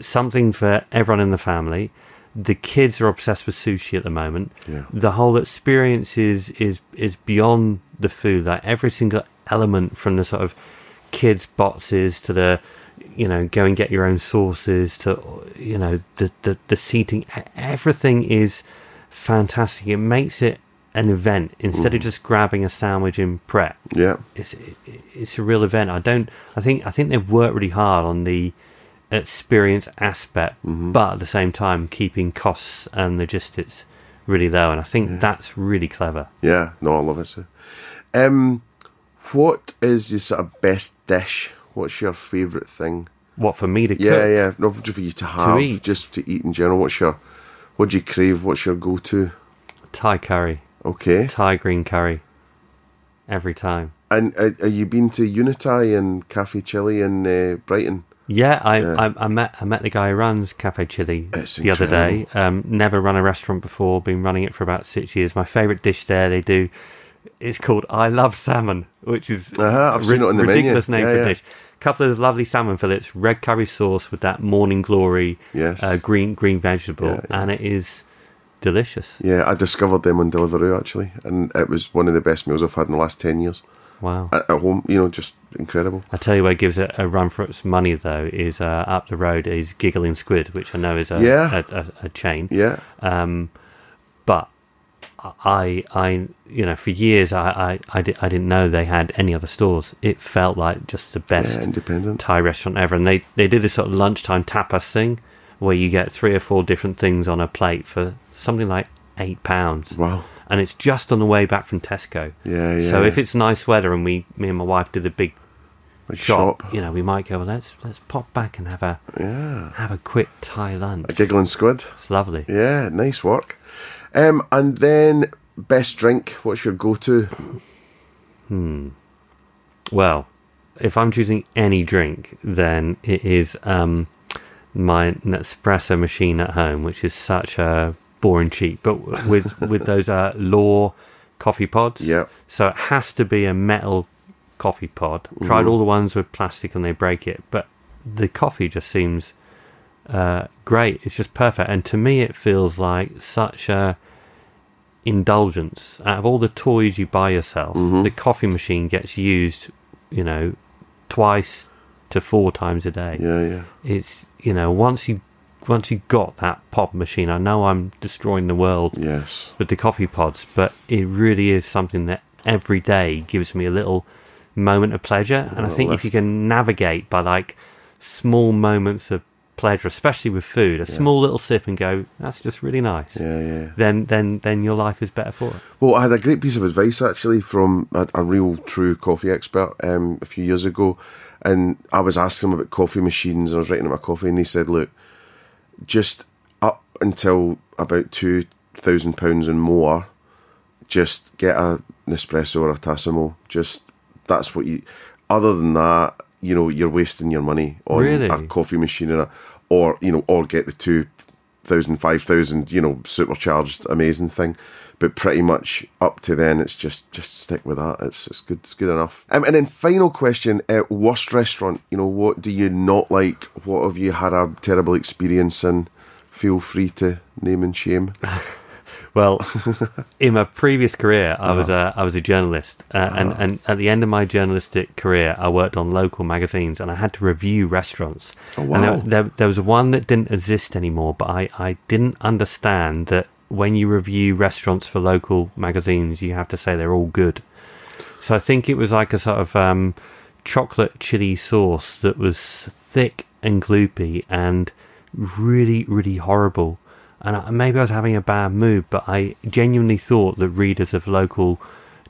something for everyone in the family. The kids are obsessed with sushi at the moment. Yeah. The whole experience is is is beyond the food. Like every single element from the sort of kids boxes to the you know go and get your own sauces to you know the the, the seating everything is fantastic it makes it an event instead of just grabbing a sandwich in Pret Yeah. it's it's a real event i don't i think i think they've worked really hard on the experience aspect but at the same time keeping costs and logistics really low and i think that's really clever Yeah. No, I love it. So. Um, what is your sort of best dish? What's your favourite thing? what for me to Yeah, cook yeah. yeah, Not for you to have, eat. just to eat in general. What's your, what do you crave? What's your go-to? thai curry Okay. thai green curry every time And uh, are you been to Unity and Cafe Chili in uh, Brighton? Yeah, I, Yeah. I I met I met the guy who runs Cafe Chili It's the other day. Um, never run a restaurant before. Been running it for about six years. My favourite dish there they do. It's called I love salmon, which is Uh-huh, I've a seen it on the menu. ridiculous name Yeah, for yeah. a dish. Couple of lovely salmon fillets, red curry sauce with that morning glory, Yes. uh, green green vegetable, and it is delicious. Yeah, I discovered them on Deliveroo actually, and it was one of the best meals I've had in the last ten years Wow. at, at home. You know, just incredible. I tell you where it gives it a run for its money though is uh, up the road is Giggling Squid, which I know is a Yeah. a, a, a chain. Yeah, Um, but I, I, you know, for years I, I, I, di- I didn't know they had any other stores. It felt like just the best Yeah, independent. Thai restaurant ever, and they they did this sort of lunchtime tapas thing where you get three or four different things on a plate for something like eight pounds. Wow. And it's just on the way back from Tesco. Yeah, yeah. So if it's nice weather and we, me and my wife did a big Like shop, shop. you know, we might go. Well, let's let's pop back and have a Yeah. have a quick Thai lunch. A giggling squid. It's lovely. Yeah, nice work. Um, and then best drink. What's your go-to? Hmm. Well, if I'm choosing any drink, then it is um, my Nespresso machine at home, which is such a boring cheap, but with with those uh, L'OR coffee pods. Yep. So it has to be a metal coffee pod. Tried all the ones with plastic and they break it, but the coffee just seems uh, great. It's just perfect, and to me, it feels like such a indulgence. Out of all the toys you buy yourself, the coffee machine gets used, you know, twice to four times a day. Yeah, yeah. It's you know once you once you got that pop machine, I know I'm destroying the world Yes. with the coffee pods, but it really is something that every day gives me a little moment of pleasure. And I think if you can navigate by like small moments of pleasure, especially with food, a small little sip and go, that's just really nice. Yeah, yeah. Then, then, then your life is better for it. Well, I had a great piece of advice actually from a, a real true coffee expert um, a few years ago, and I was asking him about coffee machines. And I was writing about coffee, and he said, "Look, just up until about two thousand pounds and more, just get a Nespresso or a Tassimo. Just that's what you. Other than that, you know, you're wasting your money on Really? a coffee machine or, a, or you know, or get the two thousand, five thousand, you know, supercharged, amazing thing. But pretty much up to then, it's just just stick with that. It's it's good. It's good enough. Um, and then final question: uh, worst restaurant? You know, what do you not like? What have you had a terrible experience in? Feel free to name and shame. Well, in my previous career, I was a I was a journalist, uh, and and at the end of my journalistic career, I worked on local magazines, and I had to review restaurants. Oh, And wow. there, there, there was one that didn't exist anymore, but I I didn't understand that when you review restaurants for local magazines, you have to say they're all good. So I think it was like a sort of um, chocolate chili sauce that was thick and gloopy and really, really horrible. And I, maybe I was having a bad mood, but I genuinely thought that readers of local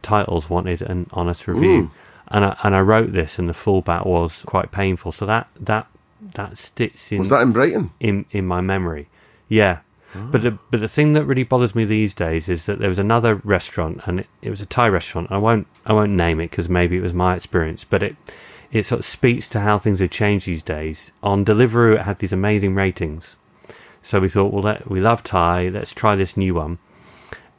titles wanted an honest review. Mm. And I, and I wrote this, and the fallback was quite painful. So that that that sticks in Was that in Brighton? in in my memory. Yeah. Ah. But the but the thing that really bothers me these days is that there was another restaurant and it, it was a Thai restaurant. I won't I won't name it because maybe it was my experience, but it it sort of speaks to how things have changed these days. On Deliveroo, it had these amazing ratings, so we thought, well, let, we love Thai. Let's try this new one,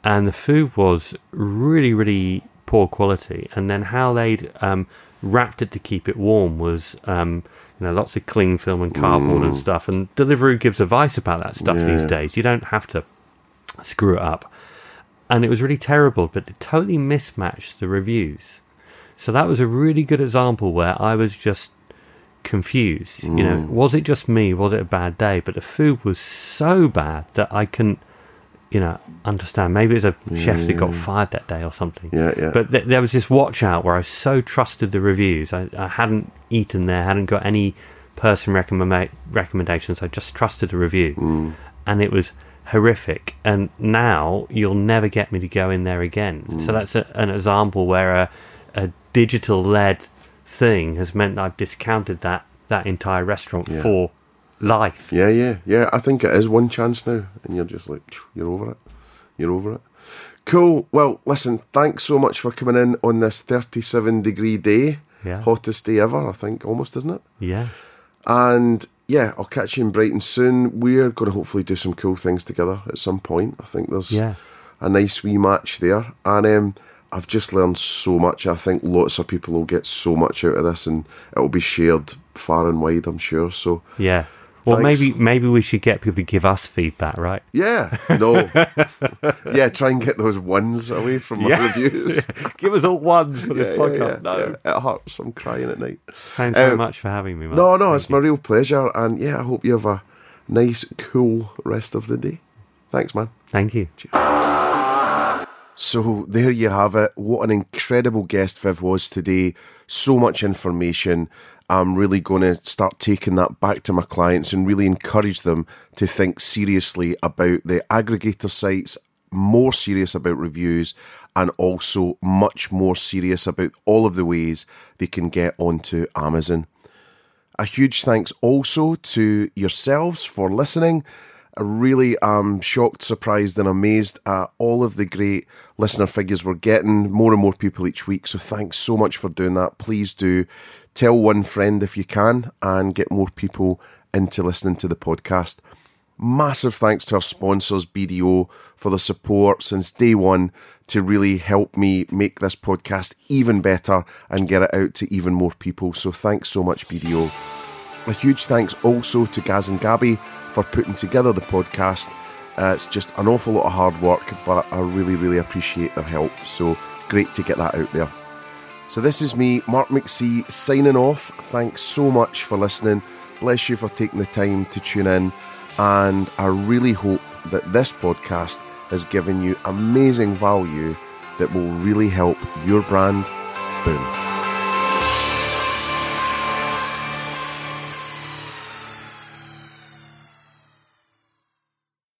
and the food was really really poor quality. And then how they'd um, wrapped it to keep it warm was. Um, you know, lots of cling film and cardboard and stuff. And Deliveroo gives advice about that stuff these days. You don't have to screw it up. And it was really terrible, but it totally mismatched the reviews. So that was a really good example where I was just confused. You know, mm. was it just me? Was it a bad day? But the food was so bad that I couldn't, you know, understand. Maybe it was a chef that got fired that day or something. Yeah, yeah. But th- there was this watch out where I so trusted the reviews. I, I hadn't eaten there, hadn't got any person recommend- recommendations. I just trusted the review. Mm. And it was horrific. And now you'll never get me to go in there again. So mm. that's a, an example where a, a digital led thing has meant that I've discounted that, that entire restaurant Yeah. for life. Yeah, yeah, yeah. I think it is one chance now, and you're just like, you're over it. You're over it. Cool. Well, listen, thanks so much for coming in on this 37 degree day. Yeah. Hottest day ever, I think, almost, isn't it? Yeah. And yeah, I'll catch you in Brighton soon. We're going to hopefully do some cool things together at some point. I think there's Yeah. a nice wee match there. And um, I've just learned so much. I think lots of people will get so much out of this and it will be shared far and wide, I'm sure. So Yeah. Well, Thanks. maybe maybe we should get people to give us feedback, right? Yeah, no. yeah, try and get those ones away from my Yeah. reviews. Give us all ones for Yeah, this podcast. yeah, no. It hurts. I'm crying at night. Thanks so Um, much for having me, man. No, no, Thank it's you. my real pleasure. And yeah, I hope you have a nice, cool rest of the day. Thanks, man. Thank you. So there you have it. What an incredible guest Viv was today. So much information. I'm really going to start taking that back to my clients and really encourage them to think seriously about the aggregator sites, more serious about reviews, and also much more serious about all of the ways they can get onto Amazon. A huge thanks also to yourselves for listening. Really am shocked, surprised, and amazed at all of the great listener figures we're getting. More and more people each week. So thanks so much for doing that. Please do tell one friend if you can and get more people into listening to the podcast. Massive thanks to our sponsors, BDO, for the support since day one to really help me make this podcast even better and get it out to even more people. So thanks so much, BDO. A huge thanks also to Gaz and Gabby for putting together the podcast. Uh, it's just an awful lot of hard work, but I really, really appreciate their help. So great to get that out there. So this is me, Mark McC, signing off. Thanks so much for listening. Bless you for taking the time to tune in. And I really hope that this podcast has given you amazing value that will really help your brand boom.